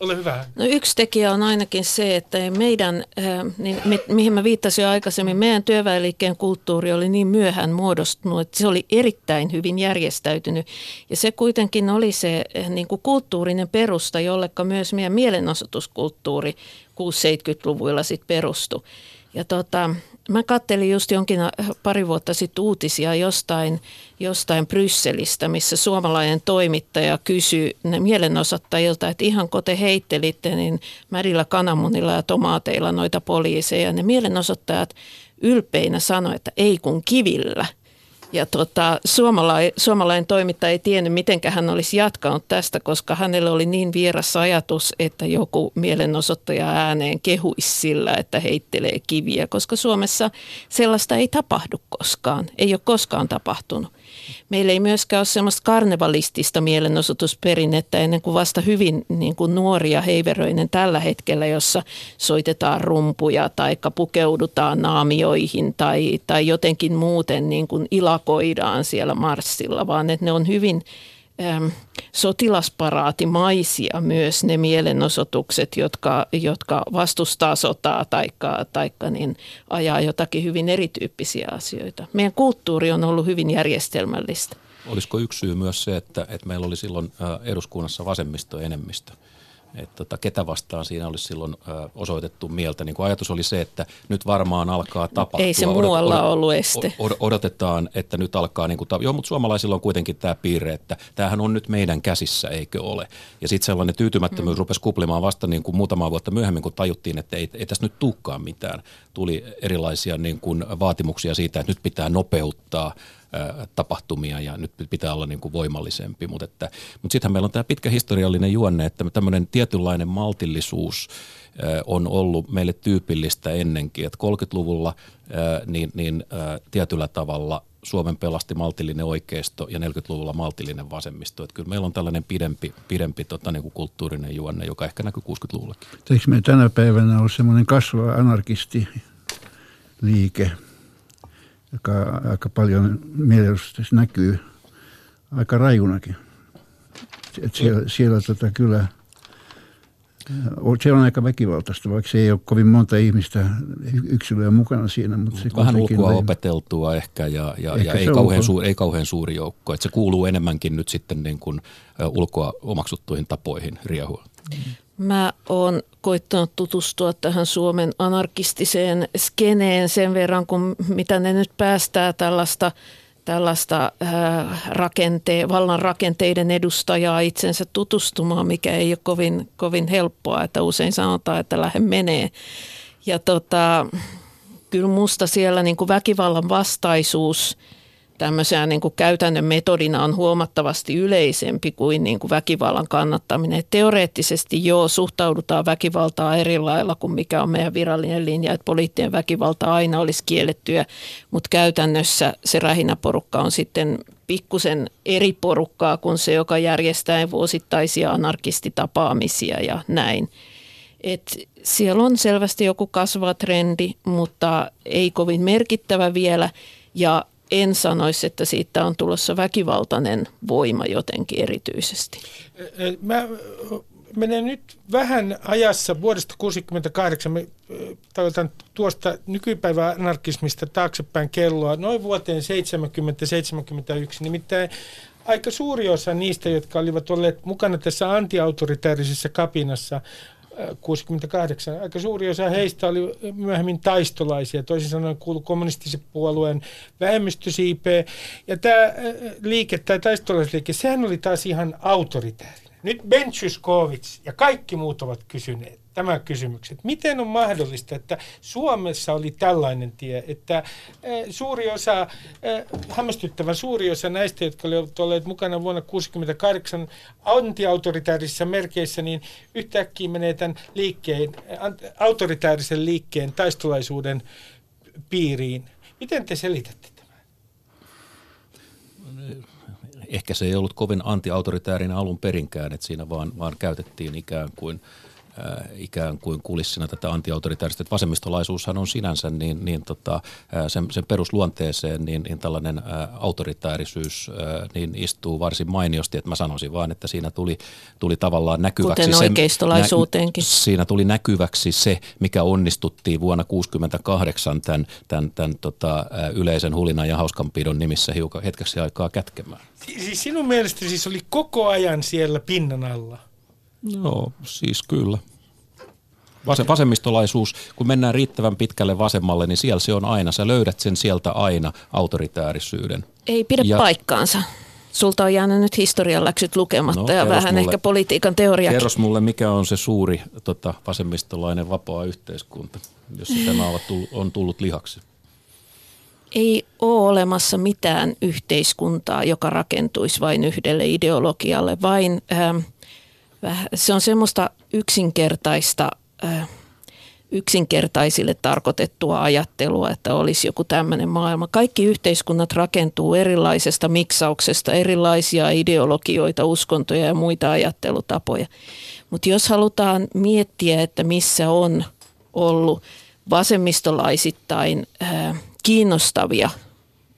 Ole hyvä. No yksi tekijä on ainakin se, että meidän, äh, niin, mi, mihin mä viittasin jo aikaisemmin, meidän työväenliikkeen kulttuuri oli niin myöhään muodostunut, että se oli erittäin hyvin järjestäytynyt. Ja se kuitenkin oli se äh, niin kuin kulttuurinen perusta, jollekka myös meidän mielenosoituskulttuuri 6-70-luvuilla sitten perustui. Ja tota, Mä kattelin just jonkin pari vuotta sitten uutisia jostain, jostain Brysselistä, missä suomalainen toimittaja kysyi mielenosoittajilta, että ihan kun te heittelitte niin märillä kananmunilla ja tomaateilla noita poliiseja. Ne mielenosoittajat ylpeinä sanoivat, että ei kun kivillä – ja tota, suomalainen, suomalainen toimittaja ei tiennyt, miten hän olisi jatkanut tästä, koska hänelle oli niin vieras ajatus, että joku mielenosoittaja ääneen kehuisi sillä, että heittelee kiviä, koska Suomessa sellaista ei tapahdu koskaan, ei ole koskaan tapahtunut. Meillä ei myöskään ole semmoista karnevalistista mielenosoitusperinnettä ennen kuin vasta hyvin niin kuin nuoria heiveröinen tällä hetkellä, jossa soitetaan rumpuja tai pukeudutaan naamioihin tai, tai jotenkin muuten niin kuin ilakoidaan siellä marssilla, vaan että ne on hyvin äm, sotilasparaatimaisia myös ne mielenosoitukset, jotka, jotka vastustaa sotaa tai taikka niin ajaa jotakin hyvin erityyppisiä asioita. Meidän kulttuuri on ollut hyvin järjestelmällistä. Olisiko yksi syy myös se, että, että meillä oli silloin eduskunnassa vasemmisto enemmistö? Että tota, ketä vastaan siinä olisi silloin ö, osoitettu mieltä. Niin kuin ajatus oli se, että nyt varmaan alkaa tapahtua. Ei se muualla odot, odot, ollut este. Odotetaan, että nyt alkaa, niin kuin, joo, mutta suomalaisilla on kuitenkin tämä piirre, että tämähän on nyt meidän käsissä, eikö ole. Ja sitten sellainen tyytymättömyys hmm. rupesi kuplimaan vasta niin kuin muutama vuotta myöhemmin, kun tajuttiin, että ei, ei tässä nyt tulekaan mitään. Tuli erilaisia niin kuin, vaatimuksia siitä, että nyt pitää nopeuttaa – tapahtumia ja nyt pitää olla niin kuin voimallisempi. Mutta, että, mutta sittenhän meillä on tämä pitkä historiallinen juonne, että tämmöinen tietynlainen maltillisuus on ollut meille tyypillistä ennenkin. Että 30-luvulla niin, niin tietyllä tavalla Suomen pelasti maltillinen oikeisto ja 40-luvulla maltillinen vasemmisto. Että kyllä meillä on tällainen pidempi, pidempi tota, niin kuin kulttuurinen juonne, joka ehkä näkyy 60-luvullakin. Eikö me tänä päivänä ole semmoinen kasvava anarkisti liike, joka aika paljon mielestäni näkyy aika rajunakin. Et siellä, siellä tota kyllä, se on aika väkivaltaista, vaikka se ei ole kovin monta ihmistä, yksilöä mukana siinä. Mutta se Vähän ulkoa le- opeteltua ehkä ja, ja, ehkä ja ei, kauhean suuri, ei kauhean suuri joukko. Et se kuuluu enemmänkin nyt sitten niin kuin ulkoa omaksuttuihin tapoihin riehua. Mä oon koittanut tutustua tähän Suomen anarkistiseen skeneen sen verran, kun mitä ne nyt päästää tällaista, tällaista äh, rakente, vallan rakenteiden edustajaa itsensä tutustumaan, mikä ei ole kovin, kovin helppoa, että usein sanotaan, että lähde menee. Ja tota, kyllä musta siellä niin kuin väkivallan vastaisuus – tämmöisenä niin kuin käytännön metodina on huomattavasti yleisempi kuin, niin kuin väkivallan kannattaminen. teoreettisesti joo, suhtaudutaan väkivaltaa eri lailla kuin mikä on meidän virallinen linja, että poliittinen väkivalta aina olisi kiellettyä, mutta käytännössä se rähinäporukka on sitten pikkusen eri porukkaa kuin se, joka järjestää vuosittaisia anarkistitapaamisia ja näin. Et siellä on selvästi joku kasvava trendi, mutta ei kovin merkittävä vielä. Ja en sanoisi, että siitä on tulossa väkivaltainen voima jotenkin erityisesti. Mä menen nyt vähän ajassa vuodesta 1968, me tuosta nykypäivän anarkismista taaksepäin kelloa, noin vuoteen 70-71, nimittäin aika suuri osa niistä, jotka olivat olleet mukana tässä antiautoritäärisessä kapinassa, 68. Aika suuri osa heistä oli myöhemmin taistolaisia, toisin sanoen kuului kommunistisen puolueen vähemmistösiipeen. Ja tämä liike, tämä taistolaisliike, sehän oli taas ihan autoritäärinen. Nyt Ben ja kaikki muut ovat kysyneet, tämä kysymykset. Miten on mahdollista, että Suomessa oli tällainen tie, että eh, suuri osa, eh, hämmästyttävän suuri osa näistä, jotka olivat olleet mukana vuonna 1968 antiautoritaarisissa merkeissä, niin yhtäkkiä menee tämän liikkeen, autoritaarisen liikkeen taistolaisuuden piiriin. Miten te selitätte tämän? Ehkä se ei ollut kovin antiautoritäärinen alun perinkään, että siinä vaan, vaan käytettiin ikään kuin – ikään kuin kulissina tätä antiautoritaarista. Että vasemmistolaisuushan on sinänsä niin, niin tota, äh, sen, sen perusluonteeseen niin, niin tällainen ä, äh, autoritäärisyys ä, niin istuu varsin mainiosti. Että mä sanoisin vaan, että siinä tuli, tuli tavallaan näkyväksi Kuten oikeistolaisuuteenkin. Se, nä, siinä tuli näkyväksi se, mikä onnistuttiin vuonna 1968 tämän, tämän, tämän tota, yleisen hulinan ja hauskanpidon nimissä hiukan hetkeksi aikaa kätkemään. Siis sinun mielestä siis oli koko ajan siellä pinnan alla? No siis kyllä. Vasemmistolaisuus, kun mennään riittävän pitkälle vasemmalle, niin siellä se on aina. Sä löydät sen sieltä aina, autoritäärisyyden. Ei pidä ja, paikkaansa. Sulta on jäänyt nyt historian läksyt lukematta no, ja vähän mulle, ehkä politiikan teoria. Kerros mulle, mikä on se suuri tota, vasemmistolainen vapaa yhteiskunta, jossa tämä on tullut, on tullut lihaksi? Ei ole olemassa mitään yhteiskuntaa, joka rakentuisi vain yhdelle ideologialle, vain... Ähm, se on semmoista yksinkertaista, yksinkertaisille tarkoitettua ajattelua, että olisi joku tämmöinen maailma. Kaikki yhteiskunnat rakentuu erilaisesta miksauksesta, erilaisia ideologioita, uskontoja ja muita ajattelutapoja. Mutta jos halutaan miettiä, että missä on ollut vasemmistolaisittain kiinnostavia –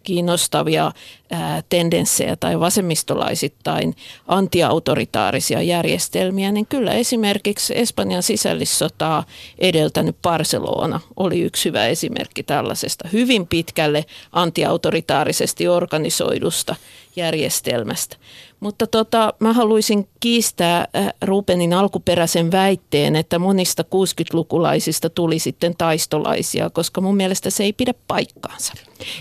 kiinnostavia ää, tendenssejä tai vasemmistolaisittain antiautoritaarisia järjestelmiä, niin kyllä esimerkiksi Espanjan sisällissotaa edeltänyt Barcelona oli yksi hyvä esimerkki tällaisesta hyvin pitkälle antiautoritaarisesti organisoidusta järjestelmästä. Mutta tota, mä haluaisin kiistää äh, Rubenin alkuperäisen väitteen, että monista 60-lukulaisista tuli sitten taistolaisia, koska mun mielestä se ei pidä paikkaansa.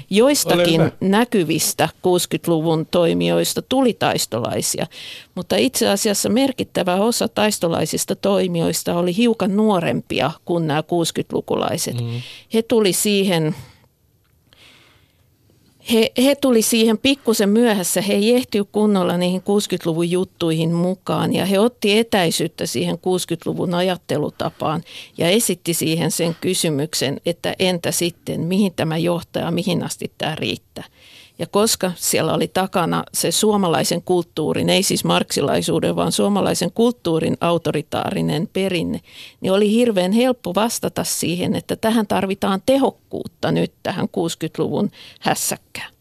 Joistakin näkyvistä 60-luvun toimijoista tuli taistolaisia, mutta itse asiassa merkittävä osa taistolaisista toimijoista oli hiukan nuorempia kuin nämä 60-lukulaiset. Mm. He tuli siihen he, he tuli siihen pikkusen myöhässä. He ei kunnolla niihin 60-luvun juttuihin mukaan ja he otti etäisyyttä siihen 60-luvun ajattelutapaan ja esitti siihen sen kysymyksen, että entä sitten, mihin tämä johtaa, mihin asti tämä riittää. Ja koska siellä oli takana se suomalaisen kulttuurin, ei siis marksilaisuuden, vaan suomalaisen kulttuurin autoritaarinen perinne, niin oli hirveän helppo vastata siihen, että tähän tarvitaan tehokkuutta nyt tähän 60-luvun hässäkkään.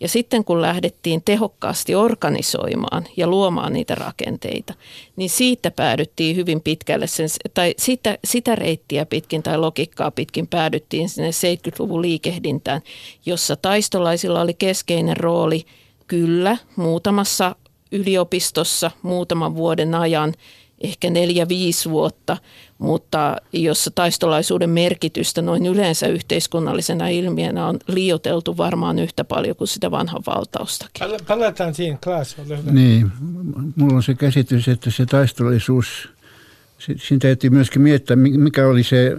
Ja sitten kun lähdettiin tehokkaasti organisoimaan ja luomaan niitä rakenteita, niin siitä päädyttiin hyvin pitkälle, sen, tai sitä, sitä reittiä pitkin tai logiikkaa pitkin päädyttiin sinne 70-luvun liikehdintään, jossa taistolaisilla oli keskeinen rooli kyllä muutamassa yliopistossa muutaman vuoden ajan, ehkä neljä-viisi vuotta, mutta jossa taistolaisuuden merkitystä noin yleensä yhteiskunnallisena ilmiönä on liioteltu varmaan yhtä paljon kuin sitä vanhan valtaustakin. Palataan siihen, Klaas, Niin, mulla on se käsitys, että se taistolaisuus, siinä täytyy myöskin miettiä, mikä oli se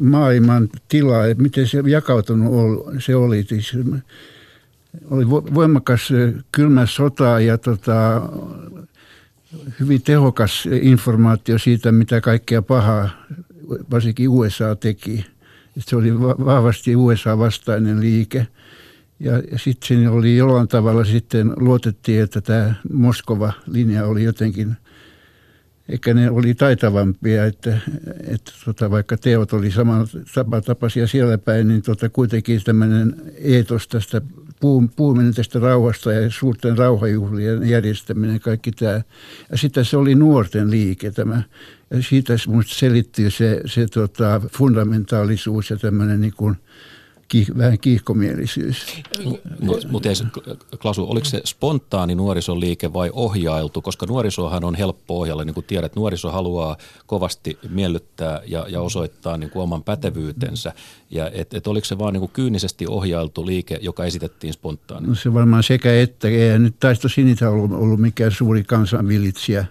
maailman tila, että miten se jakautunut se oli. Siis oli voimakas kylmä sota ja tota, hyvin tehokas informaatio siitä, mitä kaikkea pahaa varsinkin USA teki. Se oli vahvasti USA-vastainen liike. Ja, sitten oli jollain tavalla sitten luotettiin, että tämä Moskova-linja oli jotenkin, ehkä ne oli taitavampia, että, että tota, vaikka teot oli samantapaisia siellä päin, niin tota, kuitenkin tämmöinen eetos tästä puhuminen tästä rauhasta ja suurten rauhajuhlien järjestäminen, kaikki tämä. Ja sitten se oli nuorten liike tämä. Ja siitä minusta selittyy se, se tota, fundamentaalisuus ja tämmöinen niin kuin kiih, vähän kiihkomielisyys. Mutta mut Klasu, oliko se spontaani nuorisoliike vai ohjailtu? Koska nuorisohan on helppo ohjalla, niin kuin tiedät, nuoriso haluaa kovasti miellyttää ja, ja osoittaa niin kuin oman pätevyytensä. Ja et, et oliko se vaan niin kuin kyynisesti ohjailtu liike, joka esitettiin spontaani? No se varmaan sekä että. Ei nyt Taisto Sinitä ollut, ollut mikään suuri kansanvilitsijä,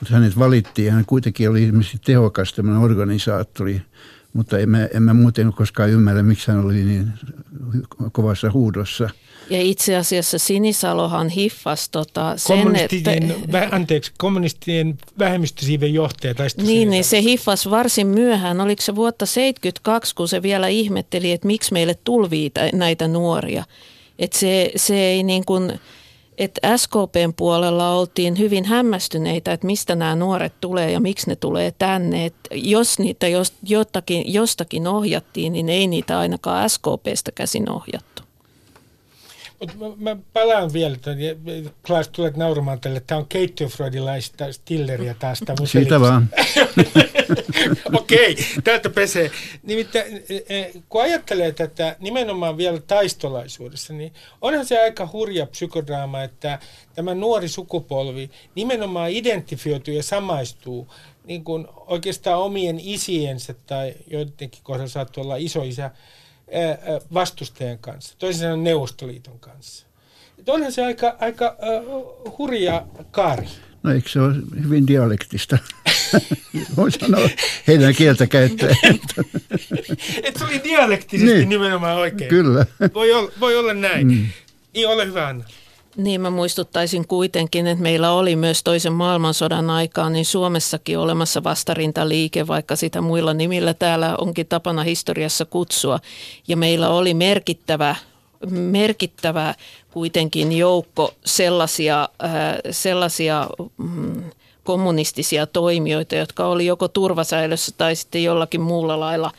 mutta hänet valittiin. Hän kuitenkin oli ilmeisesti tehokas tämmöinen organisaattori – mutta en mä, en mä muuten koskaan ymmärrä, miksi hän oli niin kovassa huudossa. Ja itse asiassa Sinisalohan hiffasi tota sen, että... Vä, anteeksi, kommunistien vähemmistösiiven johtaja. Niin, niin, se hiffasi varsin myöhään. Oliko se vuotta 72, kun se vielä ihmetteli, että miksi meille tulvii näitä nuoria. Että se, se ei niin kuin että SKPn puolella oltiin hyvin hämmästyneitä, että mistä nämä nuoret tulee ja miksi ne tulee tänne. Että jos niitä jostakin, jostakin ohjattiin, niin ei niitä ainakaan SKPstä käsin ohjattu. Mut mä, mä palaan vielä, Klaas, tulet nauramaan tälle. Tämä on keittiöfreudilaista stilleria taas. Siitä vaan. Okei, okay, täältä pesee. Nimittäin e, e, kun ajattelee tätä nimenomaan vielä taistolaisuudessa, niin onhan se aika hurja psykodraama, että tämä nuori sukupolvi nimenomaan identifioituu ja samaistuu niin kuin oikeastaan omien isiensä tai joidenkin kohdalla saattoi olla isoisä vastustajan kanssa, toisin sanoen Neuvostoliiton kanssa. Että onhan se aika, aika uh, hurja kaari. No eikö se ole hyvin dialektista? Voin sanoa heidän kieltä käyttäen. Et se oli dialektisesti niin. nimenomaan oikein. Kyllä. Voi olla, voi olla näin. Mm. Niin, ole hyvä Anna. Niin mä muistuttaisin kuitenkin, että meillä oli myös toisen maailmansodan aikaan niin Suomessakin olemassa vastarintaliike, vaikka sitä muilla nimillä täällä onkin tapana historiassa kutsua. Ja meillä oli merkittävä, merkittävä kuitenkin joukko sellaisia, äh, sellaisia mm, kommunistisia toimijoita, jotka oli joko turvasäilössä tai sitten jollakin muulla lailla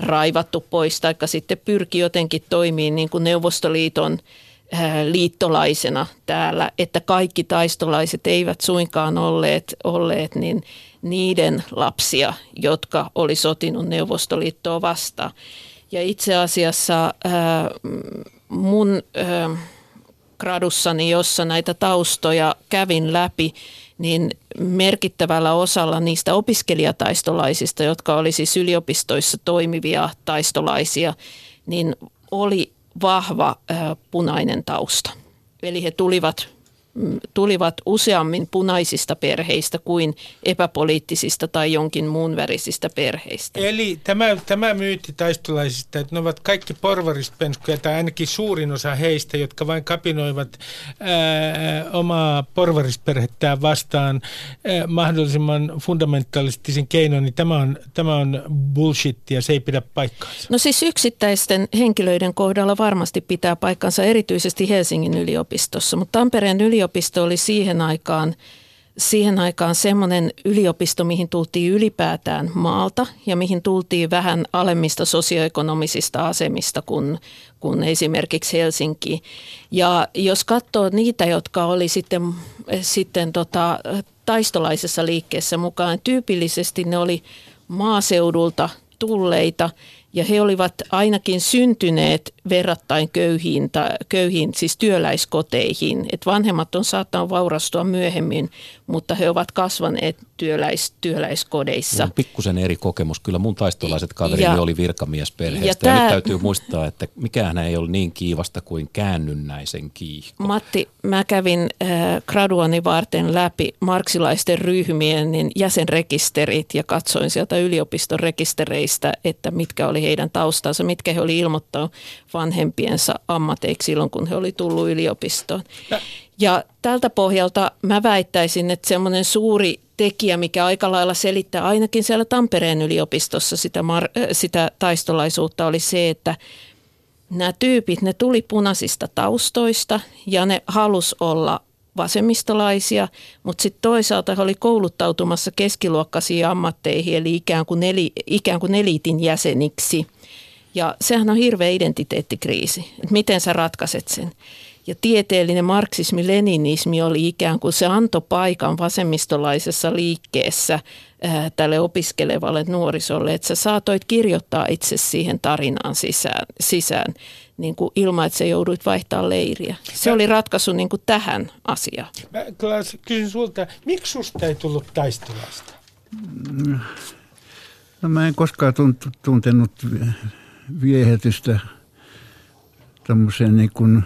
raivattu pois, tai sitten pyrki jotenkin toimimaan niin kuin Neuvostoliiton liittolaisena täällä, että kaikki taistolaiset eivät suinkaan olleet, olleet niin niiden lapsia, jotka oli sotinut Neuvostoliittoa vastaan. Ja itse asiassa äh, mun äh, gradussani, jossa näitä taustoja kävin läpi, niin merkittävällä osalla niistä opiskelijataistolaisista, jotka oli siis yliopistoissa toimivia taistolaisia, niin oli vahva punainen tausta. Eli he tulivat tulivat useammin punaisista perheistä kuin epäpoliittisista tai jonkin muun värisistä perheistä. Eli tämä, tämä myytti taistolaisista, että ne ovat kaikki porvarispenskoja tai ainakin suurin osa heistä, jotka vain kapinoivat ää, omaa porvarisperhettään vastaan ää, mahdollisimman fundamentalistisin keinoin, niin tämä on, tämä on bullshit ja se ei pidä paikkaansa. No siis yksittäisten henkilöiden kohdalla varmasti pitää paikkansa erityisesti Helsingin yliopistossa, mutta Tampereen yliopistossa yliopisto oli siihen aikaan, siihen aikaan semmoinen yliopisto, mihin tultiin ylipäätään maalta ja mihin tultiin vähän alemmista sosioekonomisista asemista kuin, kuin esimerkiksi Helsinki. Ja jos katsoo niitä, jotka oli sitten, sitten tota, taistolaisessa liikkeessä mukaan, tyypillisesti ne oli maaseudulta tulleita ja he olivat ainakin syntyneet verrattain köyhiin, ta, köyhiin siis työläiskoteihin. Et vanhemmat on saattanut vaurastua myöhemmin, mutta he ovat kasvaneet työläis, työläiskodeissa. On pikkusen eri kokemus. Kyllä mun taistolaiset kaverini oli virkamiesperheestä. Ja, ja, ja nyt täytyy muistaa, että mikään ei ole niin kiivasta kuin käännynnäisen kiihko. Matti, mä kävin äh, graduani varten läpi marksilaisten ryhmien niin jäsenrekisterit ja katsoin sieltä yliopiston rekistereistä, että mitkä oli heidän taustansa, mitkä he oli ilmoittanut vanhempiensa ammateiksi silloin, kun he oli tullut yliopistoon. Ja, tältä pohjalta mä väittäisin, että semmoinen suuri tekijä, mikä aika lailla selittää ainakin siellä Tampereen yliopistossa sitä, mar- sitä taistolaisuutta, oli se, että nämä tyypit, ne tuli punaisista taustoista ja ne halus olla vasemmistolaisia, mutta sitten toisaalta he oli kouluttautumassa keskiluokkaisiin ammatteihin, eli ikään kuin, eli, ikään kuin eliitin jäseniksi. Ja sehän on hirveä identiteettikriisi, että miten sä ratkaiset sen. Ja tieteellinen marksismi-leninismi oli ikään kuin se antoi paikan vasemmistolaisessa liikkeessä ää, tälle opiskelevalle nuorisolle, että sä saatoit kirjoittaa itse siihen tarinaan sisään, sisään niin kuin ilman, että sä jouduit vaihtaa leiriä. Se oli ratkaisu niin kuin tähän asiaan. Mä Klaas, kysyn sulta, miksi susta ei tullut taistolaista? No mä en koskaan tunt- tuntenut viehätystä tämmöiseen niin kuin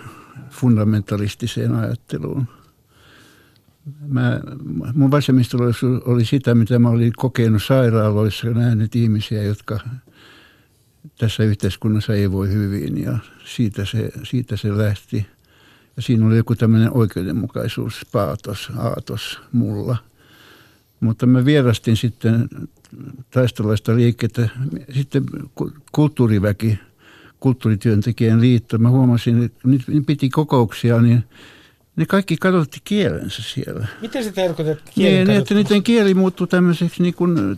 fundamentalistiseen ajatteluun. Mä, mun vasemmistolaisuus oli sitä, mitä mä olin kokenut sairaaloissa nähnyt ihmisiä, jotka tässä yhteiskunnassa ei voi hyvin ja siitä se, siitä se lähti. Ja siinä oli joku tämmöinen oikeudenmukaisuus, paatos, aatos mulla. Mutta mä vierastin sitten taistolaista liikettä. Sitten kulttuuriväki, kulttuurityöntekijän liitto, mä huomasin, että nyt piti kokouksia, niin ne kaikki kadotti kielensä siellä. Miten se tarkoittaa, että Niin, kielen niin, että niiden kieli muuttui tämmöiseksi niin kuin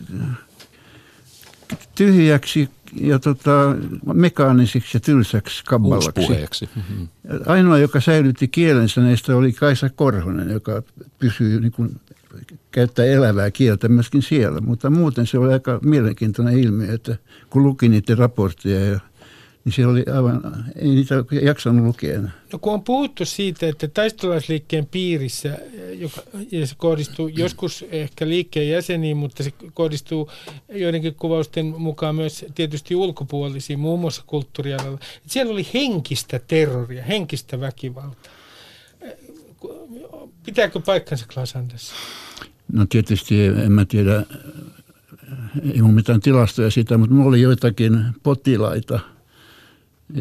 tyhjäksi ja tota, mekaanisiksi ja tylsäksi kabbalaksi. Mhm. Ainoa, joka säilytti kielensä näistä oli Kaisa Korhonen, joka pysyy niin kuin, käyttää elävää kieltä myöskin siellä. Mutta muuten se oli aika mielenkiintoinen ilmiö, että kun luki niiden raportteja, ja, niin siellä oli aivan, ei niitä jaksanut lukea enää. No kun on puhuttu siitä, että taistolaisliikkeen piirissä, joka, ja se kohdistuu joskus ehkä liikkeen jäseniin, mutta se kohdistuu joidenkin kuvausten mukaan myös tietysti ulkopuolisiin, muun muassa kulttuurialalla. Siellä oli henkistä terroria, henkistä väkivaltaa. Pitääkö paikkansa Klaas Andersson? No tietysti en mä tiedä, ei ole mitään tilastoja siitä, mutta minulla oli joitakin potilaita.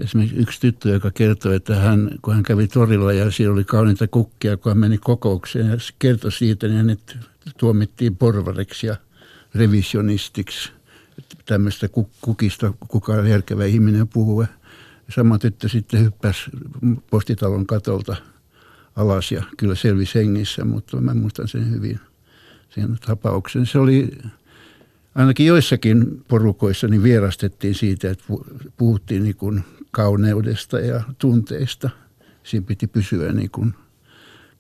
Esimerkiksi yksi tyttö, joka kertoi, että hän, kun hän kävi torilla ja siellä oli kauniita kukkia, kun hän meni kokoukseen ja kertoi siitä, niin hänet tuomittiin porvariksi ja revisionistiksi. Tämmöistä kukista kukaan järkevä ihminen puhuu. Sama tyttö sitten hyppäsi postitalon katolta alas ja kyllä selvisi hengissä, mutta mä muistan sen hyvin, sen tapauksen. Se oli ainakin joissakin porukoissa niin vierastettiin siitä, että puhuttiin niin kuin kauneudesta ja tunteista. Siinä piti pysyä niin kuin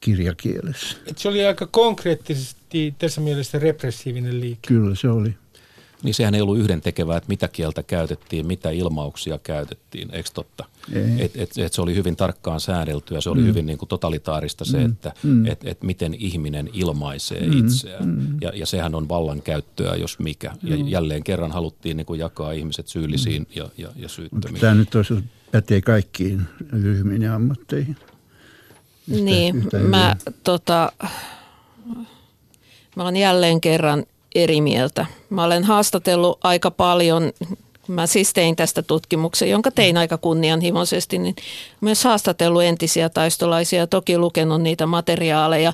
kirjakielessä. Et se oli aika konkreettisesti tässä mielessä repressiivinen liike. Kyllä se oli. Niin sehän ei ollut yhden tekevää, että mitä kieltä käytettiin, mitä ilmauksia käytettiin, eikö totta? Et, et, et se oli hyvin tarkkaan säädeltyä, se oli mm. hyvin niin kuin totalitaarista se, että mm. et, et miten ihminen ilmaisee mm. itseään. Mm. Ja, ja sehän on vallankäyttöä, jos mikä. Ja mm. jälleen kerran haluttiin niin kuin jakaa ihmiset syyllisiin mm. ja, ja, ja syyttömiin. Tämä nyt olisi pätee kaikkiin ryhmiin ja ammatteihin. Yhtä, niin, yhtä mä, tota, mä olen jälleen kerran eri mieltä. Mä olen haastatellut aika paljon, mä siis tein tästä tutkimuksen, jonka tein aika kunnianhimoisesti, niin myös haastatellut entisiä taistolaisia, toki lukenut niitä materiaaleja.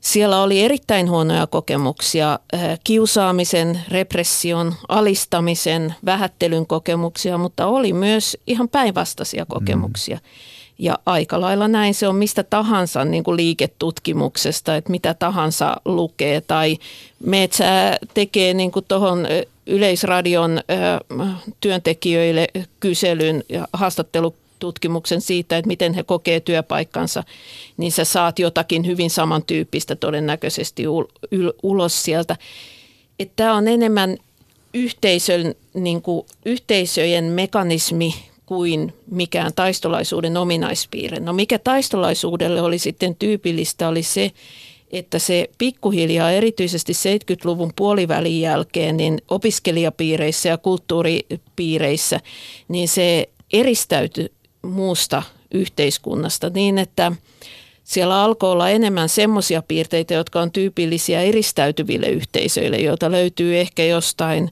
Siellä oli erittäin huonoja kokemuksia, kiusaamisen, repression, alistamisen, vähättelyn kokemuksia, mutta oli myös ihan päinvastaisia kokemuksia. Mm. Ja aika lailla näin se on mistä tahansa niin kuin liiketutkimuksesta, että mitä tahansa lukee tai metsä tekee niin kuin tuohon Yleisradion työntekijöille kyselyn ja haastattelututkimuksen siitä, että miten he kokee työpaikkansa, niin sä saat jotakin hyvin samantyyppistä todennäköisesti ulos sieltä. Tämä on enemmän yhteisön, niin kuin yhteisöjen mekanismi kuin mikään taistolaisuuden ominaispiirre. No mikä taistolaisuudelle oli sitten tyypillistä oli se, että se pikkuhiljaa erityisesti 70-luvun puolivälin jälkeen niin opiskelijapiireissä ja kulttuuripiireissä, niin se eristäytyi muusta yhteiskunnasta niin, että siellä alkoi olla enemmän semmoisia piirteitä, jotka on tyypillisiä eristäytyville yhteisöille, joita löytyy ehkä jostain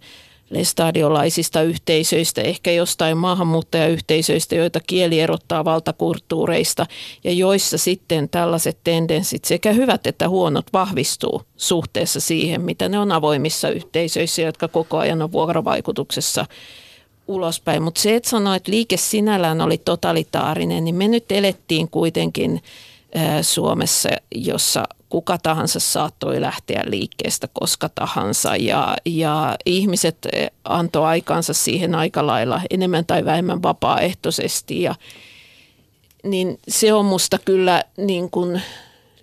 lestadiolaisista yhteisöistä, ehkä jostain maahanmuuttajayhteisöistä, joita kieli erottaa valtakulttuureista ja joissa sitten tällaiset tendenssit sekä hyvät että huonot vahvistuu suhteessa siihen, mitä ne on avoimissa yhteisöissä, jotka koko ajan on vuorovaikutuksessa ulospäin. Mutta se, että sanoa, että liike sinällään oli totalitaarinen, niin me nyt elettiin kuitenkin Suomessa, jossa kuka tahansa saattoi lähteä liikkeestä koska tahansa. Ja, ja ihmiset eh, antoi aikansa siihen aika lailla enemmän tai vähemmän vapaaehtoisesti. Ja niin se on musta kyllä niin kuin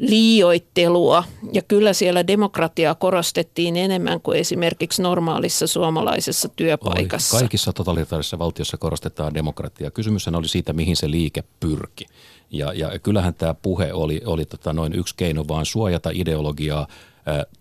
liioittelua. Ja kyllä siellä demokratiaa korostettiin enemmän kuin esimerkiksi normaalissa suomalaisessa työpaikassa. Oli. Kaikissa totalitaarisissa valtiossa korostetaan demokratiaa. Kysymyshän oli siitä, mihin se liike pyrki. Ja, ja kyllähän tämä puhe oli, oli tota noin yksi keino vaan suojata ideologiaa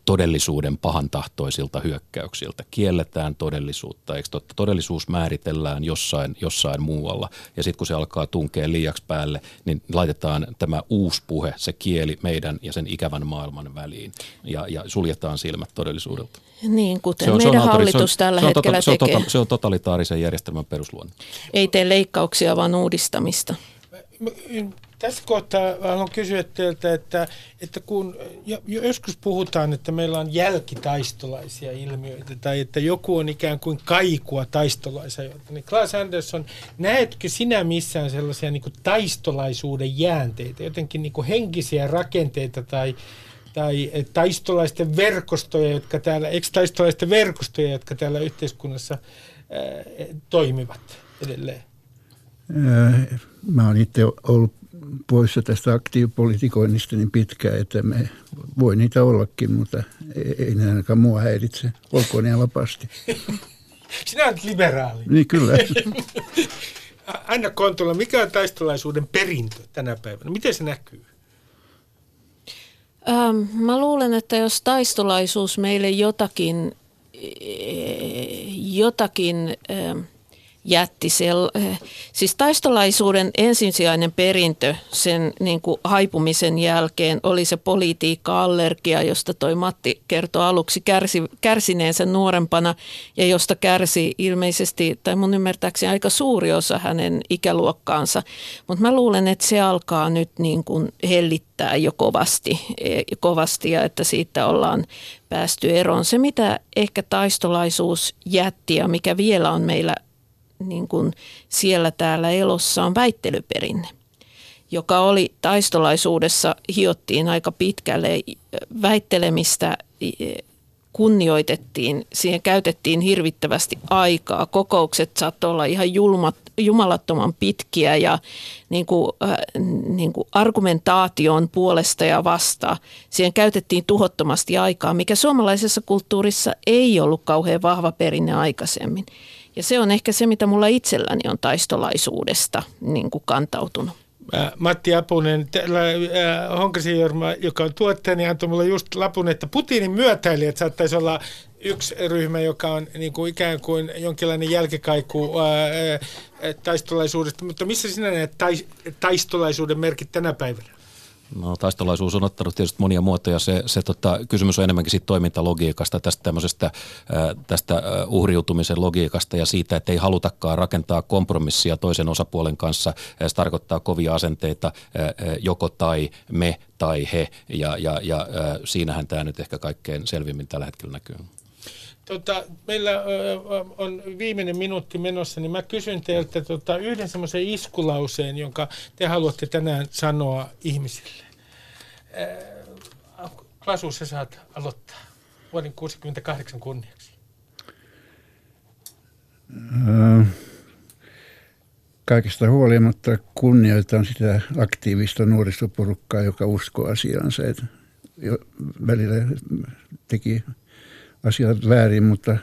todellisuuden pahantahtoisilta hyökkäyksiltä. Kielletään todellisuutta, eikö totta? Todellisuus määritellään jossain, jossain muualla. Ja sitten kun se alkaa tunkea liiaksi päälle, niin laitetaan tämä uusi puhe, se kieli meidän ja sen ikävän maailman väliin. Ja, ja suljetaan silmät todellisuudelta. Niin, kuten se on, meidän se on hallitus tällä se on, hetkellä se on, tekee. Tota, se on totalitaarisen järjestelmän perusluonne. Ei tee leikkauksia, vaan uudistamista. Tässä kohtaa haluan kysyä teiltä, että, että kun joskus puhutaan, että meillä on jälkitaistolaisia ilmiöitä tai että joku on ikään kuin kaikua taistolaisia, niin Klaas Andersson, näetkö sinä missään sellaisia niin kuin taistolaisuuden jäänteitä, jotenkin niin kuin henkisiä rakenteita tai, tai taistolaisten verkostoja, jotka täällä, eikö taistolaisten verkostoja, jotka täällä yhteiskunnassa ää, toimivat edelleen? Mä oon itse ollut poissa tästä aktiivipolitikoinnista niin pitkään, että me voi niitä ollakin, mutta ei ne ainakaan mua häiritse. Olkoon ne vapaasti. Sinä olet liberaali. Niin kyllä. Anna Kontula, mikä on taistolaisuuden perintö tänä päivänä? Miten se näkyy? Ähm, mä luulen, että jos taistolaisuus meille jotakin, jotakin ähm, jätti. Sel, eh, siis taistolaisuuden ensisijainen perintö sen niin kuin haipumisen jälkeen oli se politiikka-allergia, josta toi Matti kertoi aluksi kärsi, kärsineensä nuorempana ja josta kärsi ilmeisesti, tai mun ymmärtääkseni aika suuri osa hänen ikäluokkaansa. Mutta mä luulen, että se alkaa nyt niin kuin hellittää jo kovasti, eh, kovasti ja että siitä ollaan päästy eroon. Se, mitä ehkä taistolaisuus jätti ja mikä vielä on meillä niin kuin siellä täällä elossa on väittelyperinne, joka oli taistolaisuudessa hiottiin aika pitkälle väittelemistä kunnioitettiin, siihen käytettiin hirvittävästi aikaa. Kokoukset saattoi olla ihan julmat, jumalattoman pitkiä ja niin kuin, äh, niin kuin argumentaation puolesta ja vastaan. Siihen käytettiin tuhottomasti aikaa, mikä suomalaisessa kulttuurissa ei ollut kauhean vahva perinne aikaisemmin. Ja se on ehkä se, mitä mulla itselläni on taistolaisuudesta niin kuin kantautunut. Matti Apunen, täällä Honkasin Jorma, joka on tuottajani, antoi mulle just lapun, että Putinin myötäilijät saattaisi olla yksi ryhmä, joka on niin kuin ikään kuin jonkinlainen jälkikaiku ää, taistolaisuudesta. Mutta missä sinä näet taistolaisuuden merkit tänä päivänä? No, taistolaisuus on ottanut tietysti monia muotoja. Se, se tota, kysymys on enemmänkin siitä toimintalogiikasta, tästä tämmöisestä tästä uhriutumisen logiikasta ja siitä, että ei halutakaan rakentaa kompromissia toisen osapuolen kanssa. Se tarkoittaa kovia asenteita joko tai me tai he ja, ja, ja siinähän tämä nyt ehkä kaikkein selvimmin tällä hetkellä näkyy. Tota, meillä on viimeinen minuutti menossa, niin mä kysyn teiltä tota, yhden semmoisen iskulauseen, jonka te haluatte tänään sanoa ihmisille. Klasu, sä saat aloittaa vuoden 68 kunniaksi. Kaikesta huolimatta kunnioitan sitä aktiivista nuorisoporukkaa, joka uskoo asiaansa. Jo välillä teki asiat väärin, mutta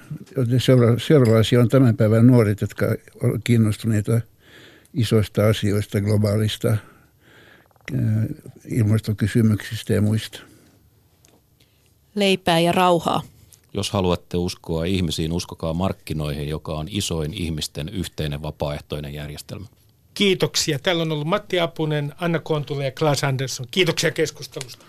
seura- seuraavaisia on tämän päivän nuoret, jotka ovat kiinnostuneita isoista asioista, globaalista äh, ilmastokysymyksistä ja muista. Leipää ja rauhaa. Jos haluatte uskoa ihmisiin, uskokaa markkinoihin, joka on isoin ihmisten yhteinen vapaaehtoinen järjestelmä. Kiitoksia. Täällä on ollut Matti Apunen, Anna Kontula ja Klaas Andersson. Kiitoksia keskustelusta.